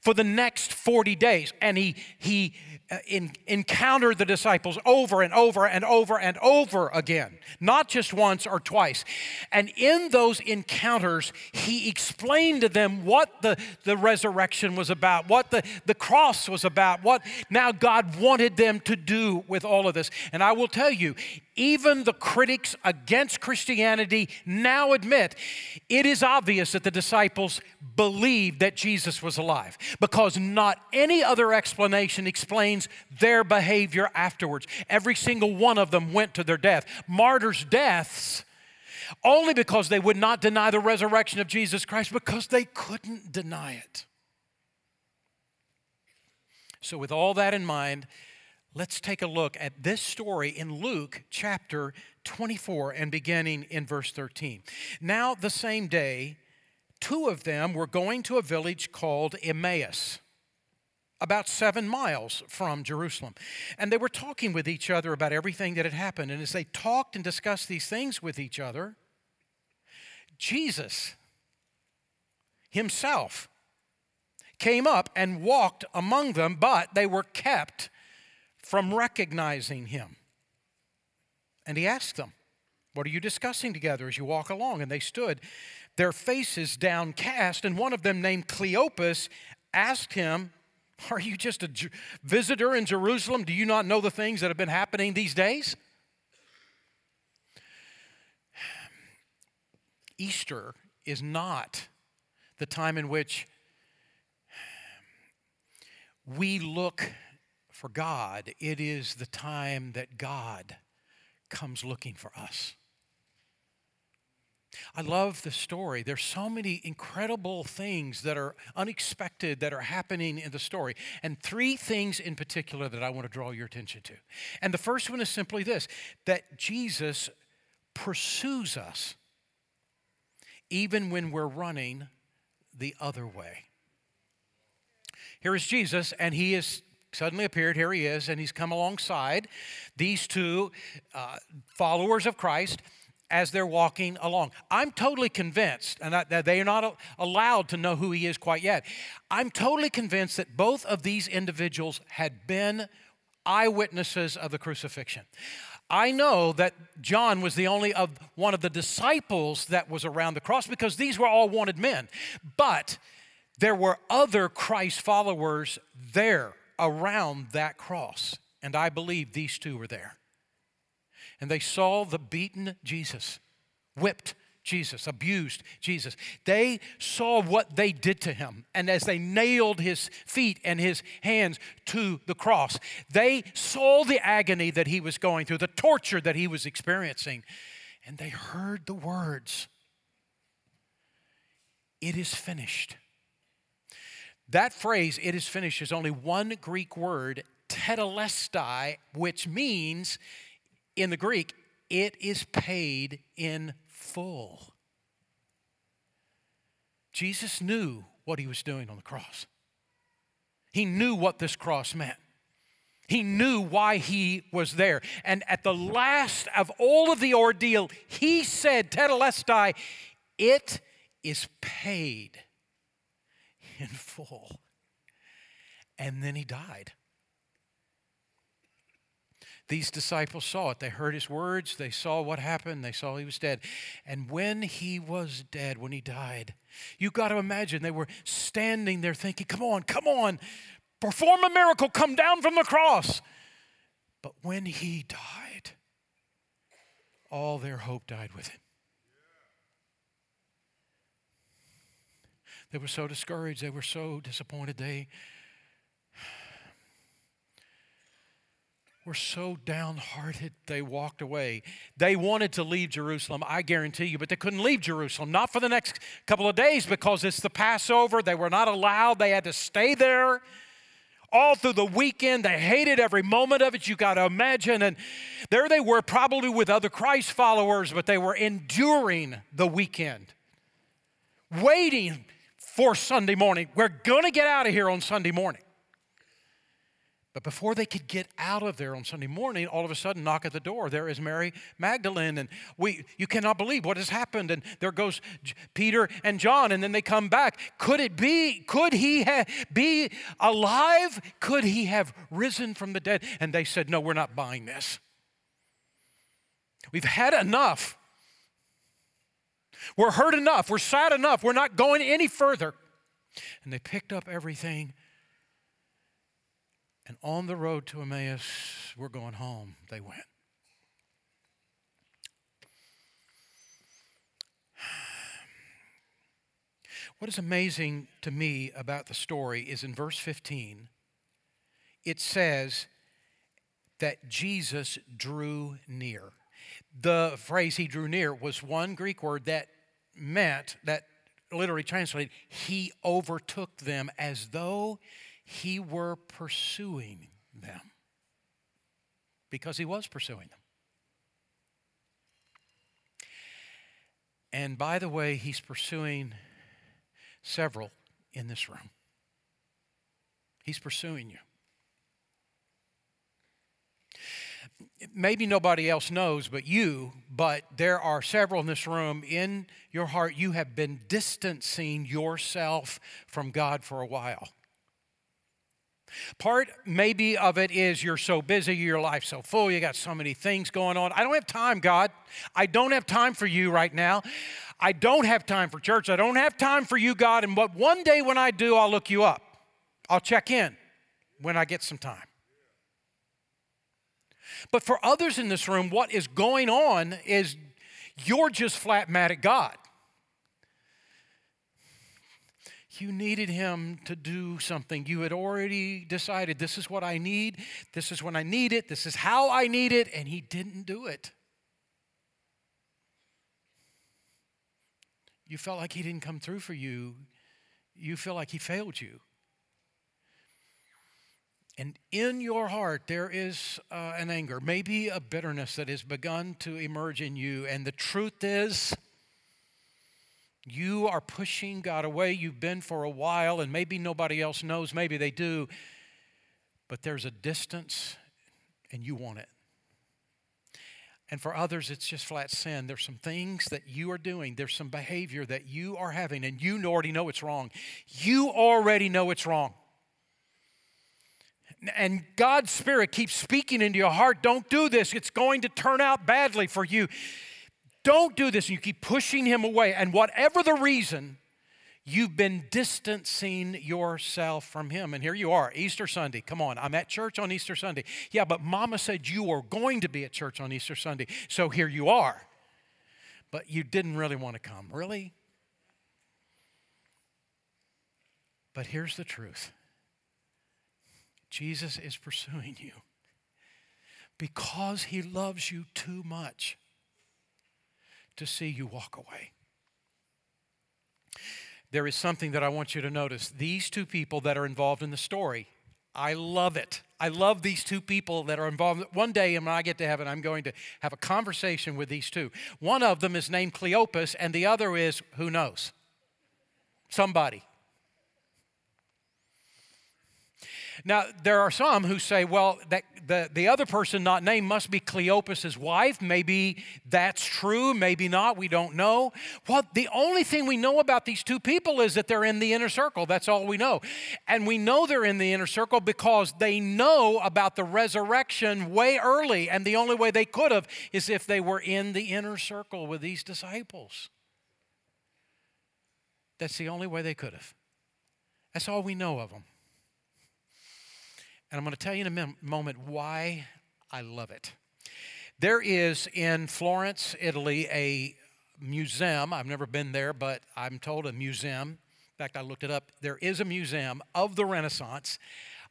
For the next 40 days. And he, he uh, in, encountered the disciples over and over and over and over again, not just once or twice. And in those encounters, he explained to them what the, the resurrection was about, what the, the cross was about, what now God wanted them to do with all of this. And I will tell you, even the critics against Christianity now admit it is obvious that the disciples believed that Jesus was alive because not any other explanation explains their behavior afterwards. Every single one of them went to their death. Martyrs' deaths only because they would not deny the resurrection of Jesus Christ because they couldn't deny it. So, with all that in mind, let's take a look at this story in Luke chapter 24 and beginning in verse 13. Now, the same day, two of them were going to a village called Emmaus, about seven miles from Jerusalem. And they were talking with each other about everything that had happened. And as they talked and discussed these things with each other, Jesus himself came up and walked among them, but they were kept from recognizing him. And he asked them, What are you discussing together as you walk along? And they stood, their faces downcast, and one of them, named Cleopas, asked him, Are you just a visitor in Jerusalem? Do you not know the things that have been happening these days? Easter is not the time in which we look for God, it is the time that God comes looking for us. I love the story. There's so many incredible things that are unexpected that are happening in the story. And three things in particular that I want to draw your attention to. And the first one is simply this that Jesus pursues us even when we're running the other way. Here is Jesus, and he is suddenly appeared. Here he is, and he's come alongside these two uh, followers of Christ as they're walking along. I'm totally convinced, and that they are not allowed to know who he is quite yet. I'm totally convinced that both of these individuals had been eyewitnesses of the crucifixion. I know that John was the only of one of the disciples that was around the cross because these were all wanted men. But there were other Christ followers there around that cross. And I believe these two were there. And they saw the beaten Jesus, whipped Jesus, abused Jesus. They saw what they did to him. And as they nailed his feet and his hands to the cross, they saw the agony that he was going through, the torture that he was experiencing. And they heard the words It is finished. That phrase, it is finished, is only one Greek word, tetelestai, which means in the Greek, it is paid in full. Jesus knew what he was doing on the cross. He knew what this cross meant. He knew why he was there. And at the last of all of the ordeal, he said, Tetelestai, it is paid in full. And then he died. These disciples saw it. They heard his words. They saw what happened. They saw he was dead. And when he was dead, when he died, you got to imagine they were standing there thinking, come on, come on, perform a miracle, come down from the cross. But when he died, all their hope died with him. They were so discouraged. They were so disappointed. They were so downhearted they walked away. They wanted to leave Jerusalem, I guarantee you, but they couldn't leave Jerusalem, not for the next couple of days because it's the Passover. They were not allowed, they had to stay there. All through the weekend, they hated every moment of it. You got to imagine. And there they were, probably with other Christ followers, but they were enduring the weekend, waiting for Sunday morning. We're going to get out of here on Sunday morning. But before they could get out of there on Sunday morning, all of a sudden, knock at the door. There is Mary Magdalene, and we, you cannot believe what has happened. And there goes Peter and John, and then they come back. Could it be? Could he ha- be alive? Could he have risen from the dead? And they said, No, we're not buying this. We've had enough. We're hurt enough. We're sad enough. We're not going any further. And they picked up everything and on the road to Emmaus, we're going home, they went. What is amazing to me about the story is in verse 15, it says that Jesus drew near. The phrase he drew near was one Greek word that meant, that literally translated, he overtook them as though he were pursuing them because he was pursuing them. And by the way, he's pursuing several in this room. He's pursuing you. Maybe nobody else knows but you, but there are several in this room. In your heart, you have been distancing yourself from God for a while. Part maybe of it is you're so busy, your life's so full, you got so many things going on. I don't have time, God. I don't have time for you right now. I don't have time for church. I don't have time for you, God. And but one day when I do, I'll look you up. I'll check in when I get some time. But for others in this room, what is going on is you're just flat mad at God. You needed him to do something. You had already decided this is what I need, this is when I need it, this is how I need it, and he didn't do it. You felt like he didn't come through for you. You feel like he failed you. And in your heart, there is uh, an anger, maybe a bitterness that has begun to emerge in you. And the truth is, you are pushing God away. You've been for a while, and maybe nobody else knows. Maybe they do. But there's a distance, and you want it. And for others, it's just flat sin. There's some things that you are doing, there's some behavior that you are having, and you already know it's wrong. You already know it's wrong. And God's Spirit keeps speaking into your heart don't do this, it's going to turn out badly for you. Don't do this. And you keep pushing him away. And whatever the reason, you've been distancing yourself from him. And here you are, Easter Sunday. Come on, I'm at church on Easter Sunday. Yeah, but mama said you were going to be at church on Easter Sunday. So here you are. But you didn't really want to come. Really? But here's the truth Jesus is pursuing you because he loves you too much to see you walk away. There is something that I want you to notice. These two people that are involved in the story, I love it. I love these two people that are involved. One day, when I get to heaven, I'm going to have a conversation with these two. One of them is named Cleopas, and the other is who knows? Somebody. Now, there are some who say, well, that the, the other person not named must be Cleopas's wife. Maybe that's true, maybe not. We don't know. Well, the only thing we know about these two people is that they're in the inner circle. That's all we know. And we know they're in the inner circle because they know about the resurrection way early. And the only way they could have is if they were in the inner circle with these disciples. That's the only way they could have. That's all we know of them. And I'm going to tell you in a moment why I love it. There is in Florence, Italy, a museum. I've never been there, but I'm told a museum. In fact, I looked it up. There is a museum of the Renaissance,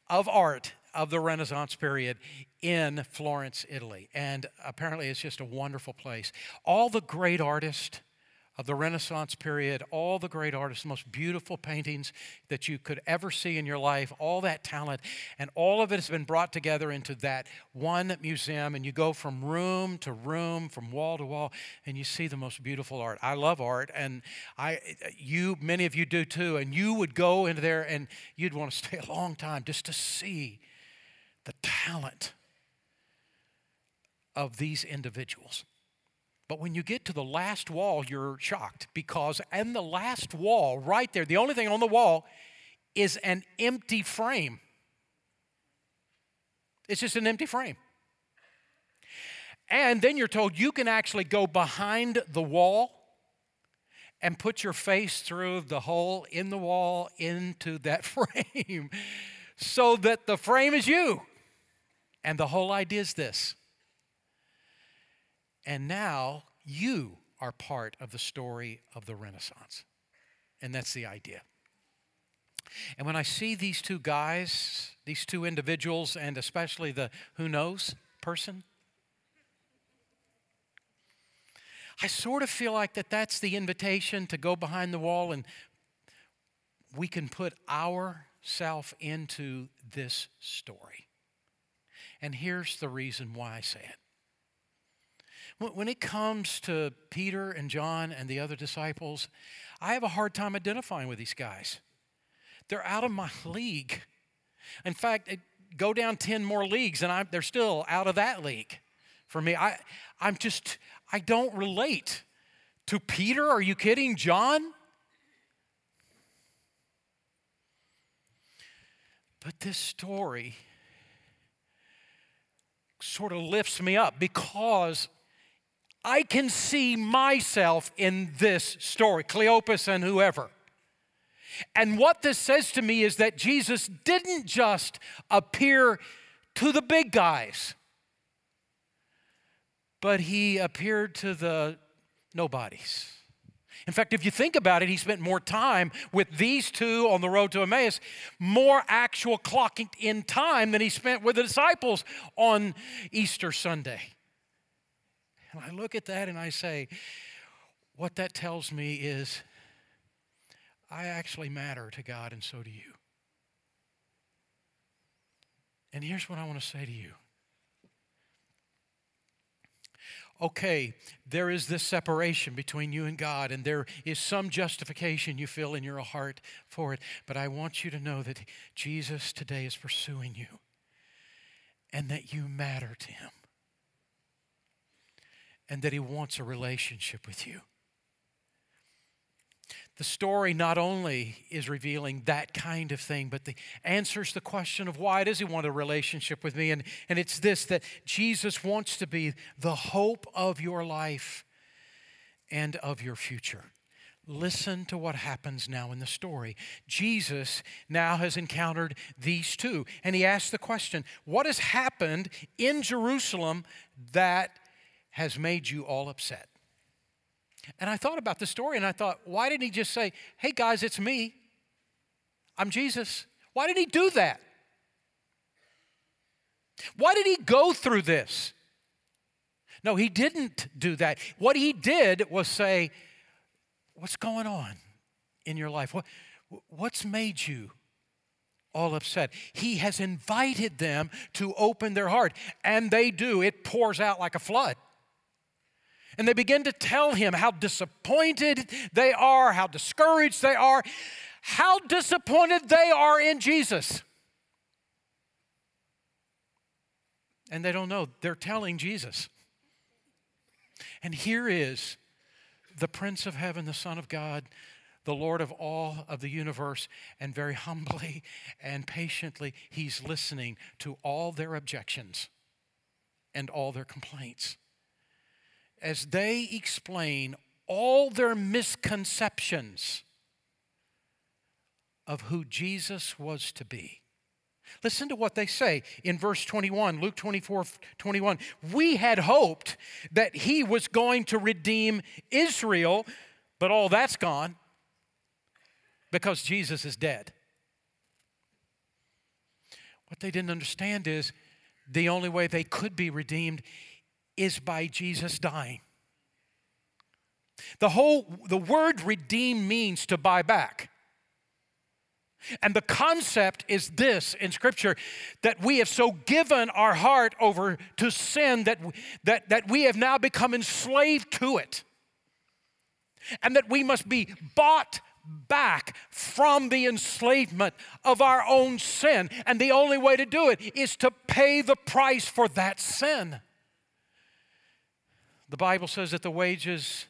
of art of the Renaissance period in Florence, Italy. And apparently, it's just a wonderful place. All the great artists, of the Renaissance period, all the great artists, the most beautiful paintings that you could ever see in your life, all that talent, and all of it has been brought together into that one museum. And you go from room to room, from wall to wall, and you see the most beautiful art. I love art, and I, you, many of you do too. And you would go into there, and you'd want to stay a long time just to see the talent of these individuals. But when you get to the last wall, you're shocked because in the last wall, right there, the only thing on the wall is an empty frame. It's just an empty frame. And then you're told you can actually go behind the wall and put your face through the hole in the wall into that frame so that the frame is you. And the whole idea is this. And now you are part of the story of the Renaissance. And that's the idea. And when I see these two guys, these two individuals, and especially the who knows person, I sort of feel like that that's the invitation to go behind the wall and we can put our self into this story. And here's the reason why I say it. When it comes to Peter and John and the other disciples, I have a hard time identifying with these guys. They're out of my league. In fact, go down 10 more leagues and I'm, they're still out of that league for me. I, I'm just, I don't relate to Peter. Are you kidding? John? But this story sort of lifts me up because I can see myself in this story, Cleopas and whoever. And what this says to me is that Jesus didn't just appear to the big guys but he appeared to the nobodies. In fact, if you think about it, he spent more time with these two on the road to Emmaus, more actual clocking in time than he spent with the disciples on Easter Sunday. And I look at that and I say, what that tells me is I actually matter to God, and so do you. And here's what I want to say to you okay, there is this separation between you and God, and there is some justification you feel in your heart for it. But I want you to know that Jesus today is pursuing you and that you matter to him and that he wants a relationship with you. The story not only is revealing that kind of thing, but the answers the question of why does he want a relationship with me? And, and it's this that Jesus wants to be the hope of your life and of your future. Listen to what happens now in the story. Jesus now has encountered these two, and he asks the question What has happened in Jerusalem that has made you all upset? And I thought about the story and I thought, why didn't he just say, hey guys, it's me? I'm Jesus. Why did he do that? Why did he go through this? No, he didn't do that. What he did was say, What's going on in your life? What, what's made you all upset? He has invited them to open their heart, and they do. It pours out like a flood. And they begin to tell him how disappointed they are, how discouraged they are, how disappointed they are in Jesus. And they don't know. They're telling Jesus. And here is the Prince of Heaven, the Son of God, the Lord of all of the universe, and very humbly and patiently, he's listening to all their objections and all their complaints as they explain all their misconceptions of who Jesus was to be. Listen to what they say in verse 21, Luke 24 21. We had hoped that he was going to redeem Israel, but all that's gone because Jesus is dead. What they didn't understand is the only way they could be redeemed is by Jesus dying. The whole the word redeem means to buy back. And the concept is this in Scripture that we have so given our heart over to sin that, that, that we have now become enslaved to it. And that we must be bought back from the enslavement of our own sin. And the only way to do it is to pay the price for that sin. The Bible says that the wages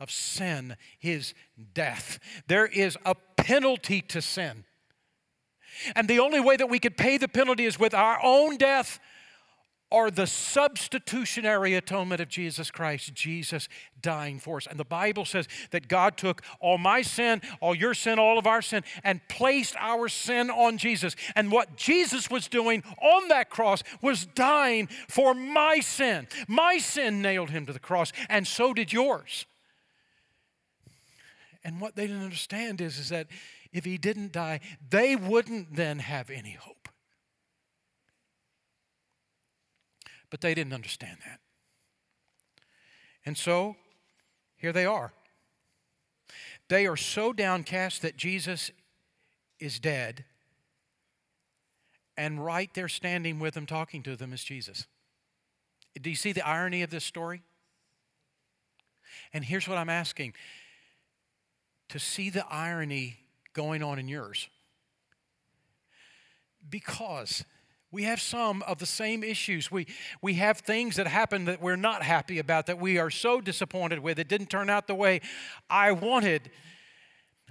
of sin is death. There is a penalty to sin. And the only way that we could pay the penalty is with our own death or the substitutionary atonement of Jesus Christ, Jesus dying for us. And the Bible says that God took all my sin, all your sin, all of our sin, and placed our sin on Jesus. And what Jesus was doing on that cross was dying for my sin. My sin nailed him to the cross, and so did yours. And what they didn't understand is, is that if he didn't die, they wouldn't then have any hope. But they didn't understand that. And so, here they are. They are so downcast that Jesus is dead, and right there standing with them, talking to them, is Jesus. Do you see the irony of this story? And here's what I'm asking to see the irony going on in yours. Because we have some of the same issues. We, we have things that happen that we're not happy about, that we are so disappointed with. It didn't turn out the way I wanted.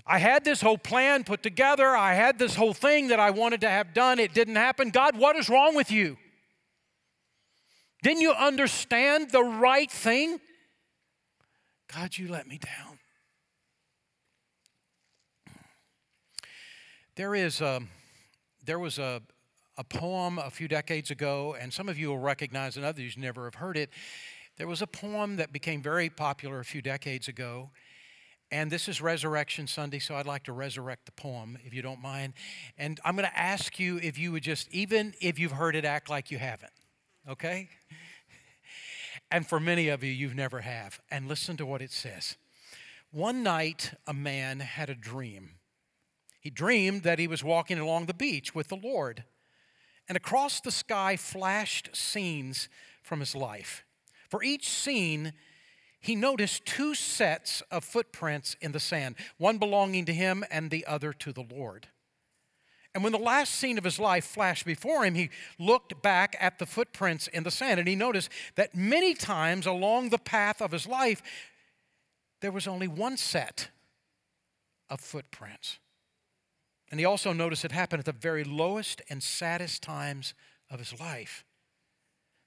I had this whole plan put together. I had this whole thing that I wanted to have done. It didn't happen. God, what is wrong with you? Didn't you understand the right thing? God, you let me down. There is a, there was a, a poem a few decades ago, and some of you will recognize and others never have heard it. There was a poem that became very popular a few decades ago, and this is Resurrection Sunday, so I'd like to resurrect the poem, if you don't mind. And I'm going to ask you if you would just, even if you've heard it, act like you haven't, okay? And for many of you, you've never have. And listen to what it says. One night, a man had a dream. He dreamed that he was walking along the beach with the Lord and across the sky flashed scenes from his life. For each scene, he noticed two sets of footprints in the sand, one belonging to him and the other to the Lord. And when the last scene of his life flashed before him, he looked back at the footprints in the sand and he noticed that many times along the path of his life, there was only one set of footprints. And he also noticed it happened at the very lowest and saddest times of his life.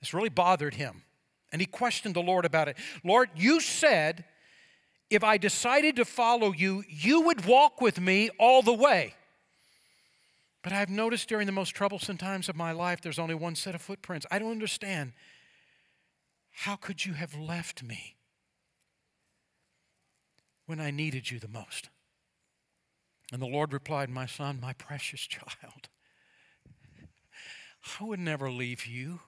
This really bothered him. And he questioned the Lord about it. Lord, you said if I decided to follow you, you would walk with me all the way. But I've noticed during the most troublesome times of my life, there's only one set of footprints. I don't understand. How could you have left me when I needed you the most? And the Lord replied, My son, my precious child, I would never leave you.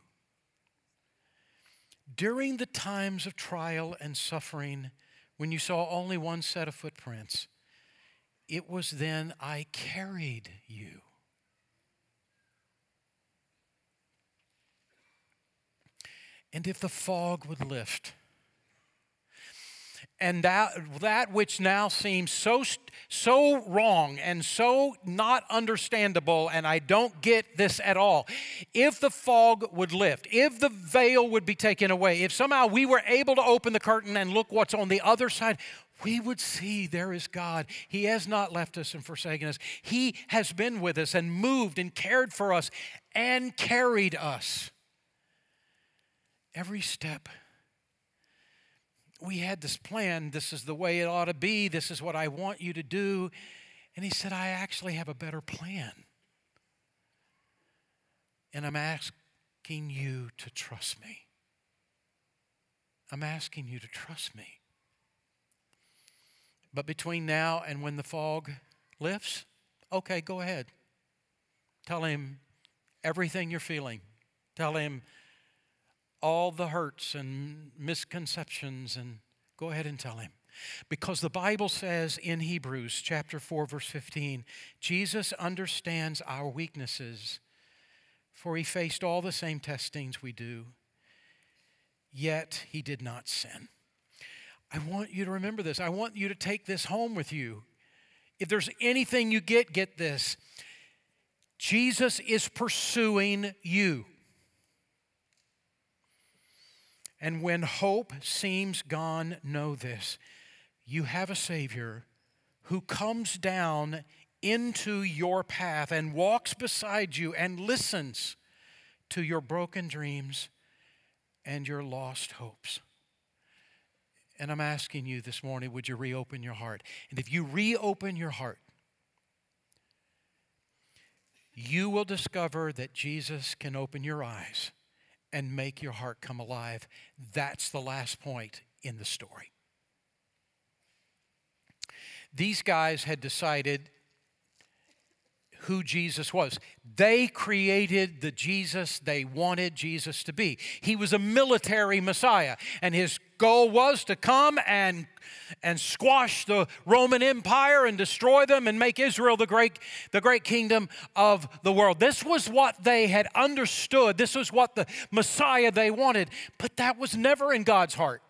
During the times of trial and suffering, when you saw only one set of footprints, it was then I carried you. And if the fog would lift, and that, that which now seems so, so wrong and so not understandable, and I don't get this at all. If the fog would lift, if the veil would be taken away, if somehow we were able to open the curtain and look what's on the other side, we would see there is God. He has not left us and forsaken us. He has been with us and moved and cared for us and carried us every step we had this plan. This is the way it ought to be. This is what I want you to do. And he said, I actually have a better plan. And I'm asking you to trust me. I'm asking you to trust me. But between now and when the fog lifts, okay, go ahead. Tell him everything you're feeling. Tell him all the hurts and misconceptions and go ahead and tell him. Because the Bible says in Hebrews chapter 4 verse 15, Jesus understands our weaknesses for he faced all the same testings we do, yet he did not sin. I want you to remember this. I want you to take this home with you. If there's anything you get, get this Jesus is pursuing you. And when hope seems gone, know this you have a Savior who comes down into your path and walks beside you and listens to your broken dreams and your lost hopes. And I'm asking you this morning, would you reopen your heart? And if you reopen your heart, you will discover that Jesus can open your eyes and make your heart come alive. That's the last point in the story. These guys had decided who Jesus was. They created the Jesus they wanted Jesus to be. He was a military Messiah, and his goal was to come and, and squash the Roman Empire and destroy them and make Israel the great, the great kingdom of the world. This was what they had understood. This was what the Messiah they wanted, but that was never in God's heart.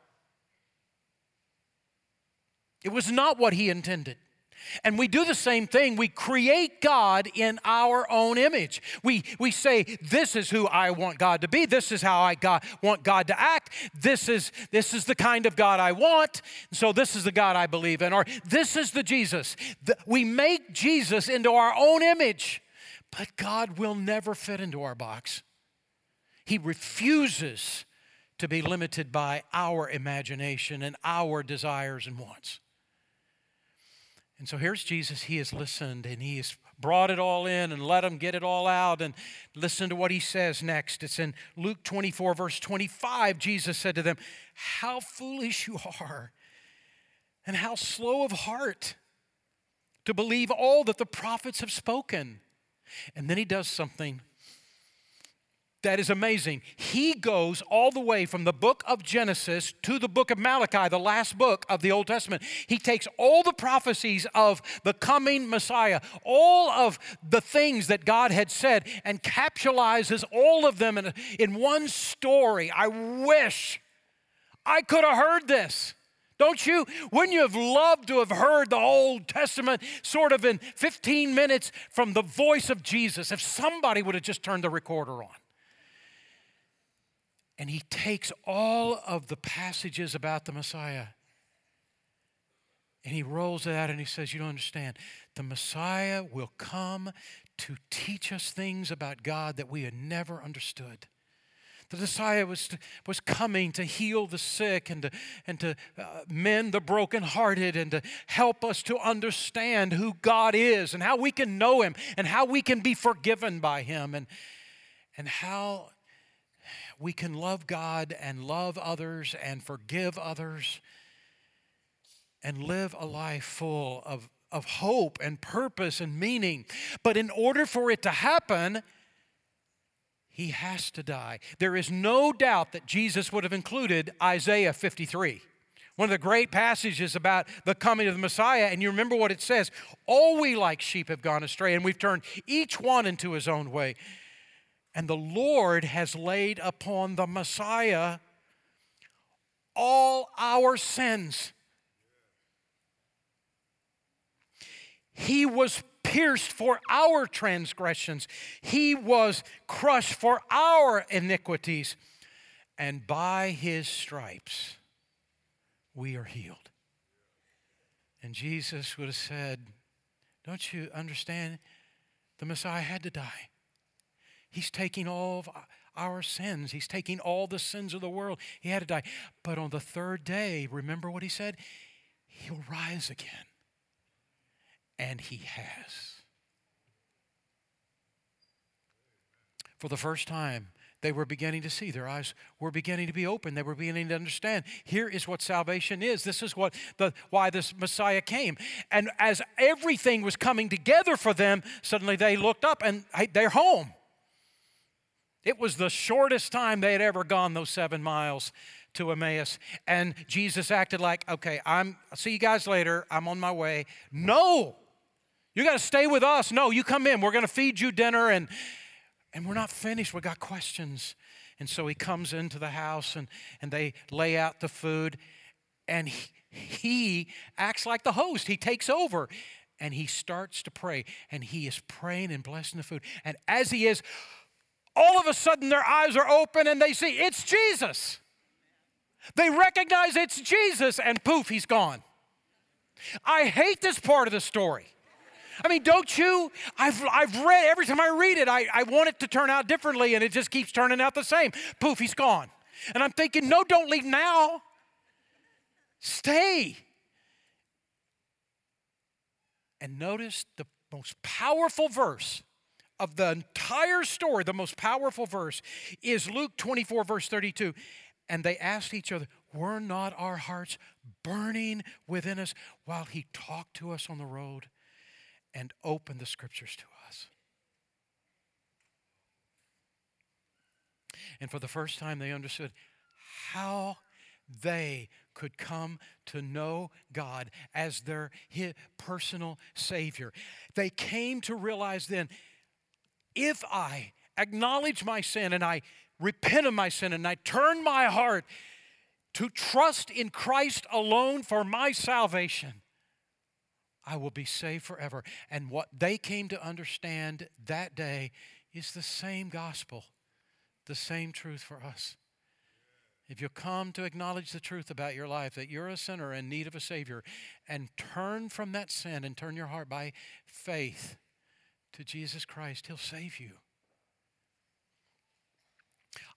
It was not what he intended. And we do the same thing. We create God in our own image. We, we say, This is who I want God to be. This is how I want God to act. This is, this is the kind of God I want. So this is the God I believe in. Or this is the Jesus. The, we make Jesus into our own image, but God will never fit into our box. He refuses to be limited by our imagination and our desires and wants. And so here's Jesus. He has listened and he has brought it all in and let him get it all out. And listen to what he says next. It's in Luke 24, verse 25. Jesus said to them, How foolish you are, and how slow of heart to believe all that the prophets have spoken. And then he does something that is amazing. He goes all the way from the book of Genesis to the book of Malachi, the last book of the Old Testament. He takes all the prophecies of the coming Messiah, all of the things that God had said, and capsulizes all of them in, in one story. I wish I could have heard this. Don't you? Wouldn't you have loved to have heard the Old Testament sort of in 15 minutes from the voice of Jesus if somebody would have just turned the recorder on? And he takes all of the passages about the Messiah and he rolls it out and he says, You don't understand. The Messiah will come to teach us things about God that we had never understood. The Messiah was, was coming to heal the sick and to, and to uh, mend the brokenhearted and to help us to understand who God is and how we can know Him and how we can be forgiven by Him and, and how we can love God and love others and forgive others and live a life full of, of hope and purpose and meaning. But in order for it to happen, he has to die. There is no doubt that Jesus would have included Isaiah 53. One of the great passages about the coming of the Messiah, and you remember what it says All we like sheep have gone astray, and we've turned each one into his own way. And the Lord has laid upon the Messiah all our sins. He was pierced for our transgressions, He was crushed for our iniquities. And by His stripes, we are healed. And Jesus would have said, Don't you understand? The Messiah had to die. He's taking all of our sins. He's taking all the sins of the world. He had to die. But on the third day, remember what he said? He'll rise again. And he has. For the first time, they were beginning to see. Their eyes were beginning to be open. They were beginning to understand. Here is what salvation is. This is what the why this Messiah came. And as everything was coming together for them, suddenly they looked up and hey, they're home. It was the shortest time they had ever gone those seven miles to Emmaus. And Jesus acted like, okay, I'm, I'll see you guys later. I'm on my way. No, you got to stay with us. No, you come in. We're to feed you dinner. And, and we're not finished. We got questions. And so he comes into the house and, and they lay out the food. And he, he acts like the host. He takes over. and he starts to pray, and he is praying and blessing the food. And as he is, all of a sudden their eyes are open and they see it's Jesus. They recognize it's Jesus, and poof, he's gone. I hate this part of the story. I mean, don't you? I've, I've read, every time I read it, I, I want it to turn out differently, and it just keeps turning out the same. Poof, he's gone. And I'm thinking, no, don't leave now. Stay. And notice the most powerful verse of the entire story, the most powerful verse is Luke 24, verse 32. And they asked each other, Were not our hearts burning within us while he talked to us on the road and opened the scriptures to us? And for the first time, they understood how they could come to know God as their personal Savior. They came to realize then if I acknowledge my sin and I repent of my sin and I turn my heart to trust in Christ alone for my salvation, I will be saved forever. And what they came to understand that day is the same gospel, the same truth for us. If you come to acknowledge the truth about your life, that you're a sinner in need of a Savior, and turn from that sin and turn your heart by faith to Jesus Christ, He'll save you.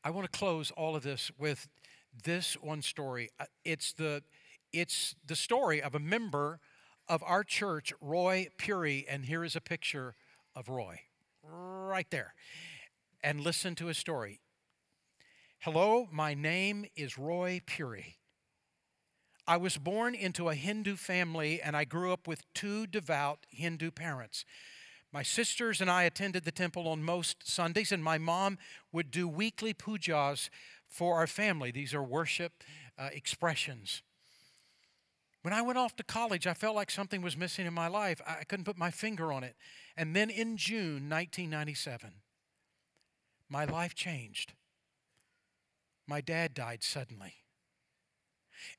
I want to close all of this with this one story. Uh, it's the, it's the story of a member of our church, Roy Puri, and here is a picture of Roy right there. And listen to his story. Hello, my name is Roy Puri. I was born into a Hindu family and I grew up with two devout Hindu parents. My sisters and I attended the temple on most Sundays, and my mom would do weekly pujas for our family. These are worship uh, expressions. When I went off to college, I felt like something was missing in my life. I couldn't put my finger on it. And then in June 1997, my life changed. My dad died suddenly.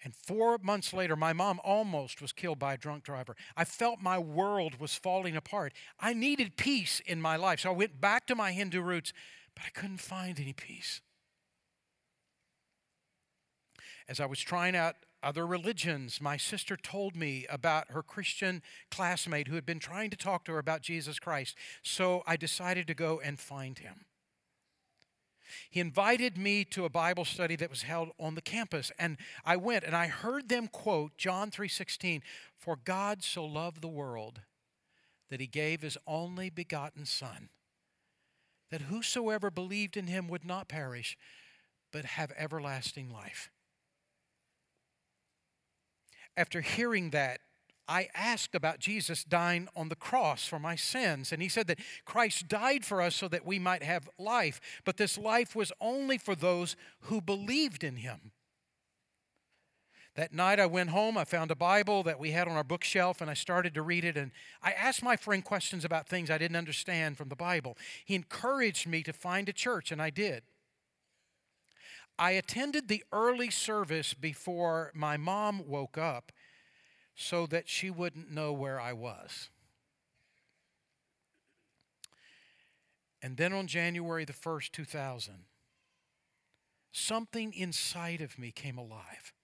And four months later, my mom almost was killed by a drunk driver. I felt my world was falling apart. I needed peace in my life. So I went back to my Hindu roots, but I couldn't find any peace. As I was trying out other religions, my sister told me about her Christian classmate who had been trying to talk to her about Jesus Christ. So I decided to go and find him. He invited me to a Bible study that was held on the campus and I went and I heard them quote John 3:16 for God so loved the world that he gave his only begotten son that whosoever believed in him would not perish but have everlasting life. After hearing that I asked about Jesus dying on the cross for my sins. And he said that Christ died for us so that we might have life, but this life was only for those who believed in him. That night I went home, I found a Bible that we had on our bookshelf, and I started to read it. And I asked my friend questions about things I didn't understand from the Bible. He encouraged me to find a church, and I did. I attended the early service before my mom woke up so that she wouldn't know where I was. And then on January the 1st, 2000, something inside of me came alive.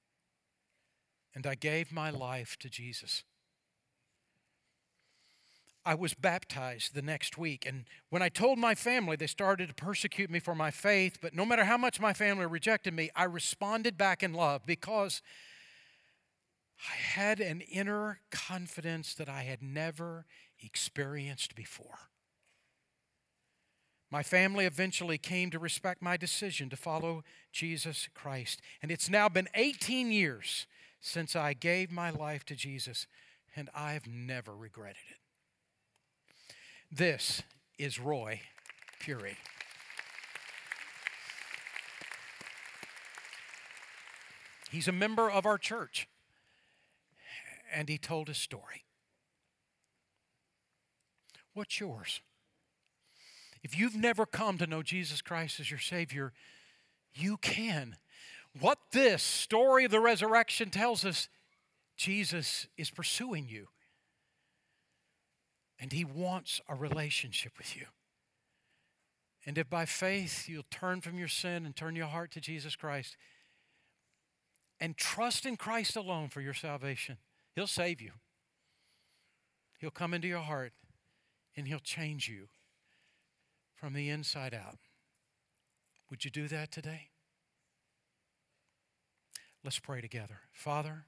And I gave my life to Jesus. I was baptized the next week. And when I told my family, they started to persecute me for my faith. But no matter how much my family rejected me, I responded back in love because I had an inner confidence that I had never experienced before. My family eventually came to respect my decision to follow Jesus Christ. And it's now been 18 years since I gave my life to Jesus, and I've never regretted it. This is Roy Puri. He's a member of our church and he told his story. What's yours? If you've never come to know Jesus Christ as your Savior, you can. What this story of the resurrection tells us, Jesus is pursuing you. And He wants a relationship with you. And if by faith you'll turn from your sin and turn your heart to Jesus Christ and trust in Christ alone for your salvation, He'll save you. He'll come into your heart and He'll change you from the inside out. Would you do that today? Let's pray together. Father,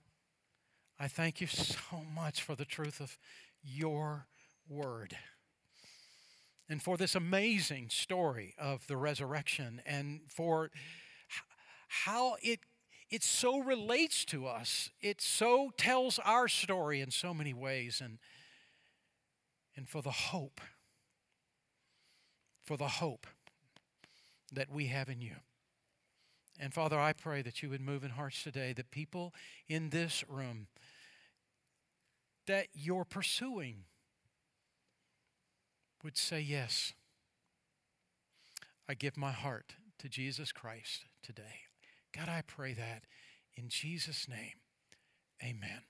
I thank you so much for the truth of your word and for this amazing story of the resurrection and for how it it so relates to us it so tells our story in so many ways and and for the hope for the hope that we have in you and father i pray that you would move in hearts today that people in this room that you're pursuing would say, Yes, I give my heart to Jesus Christ today. God, I pray that in Jesus' name. Amen.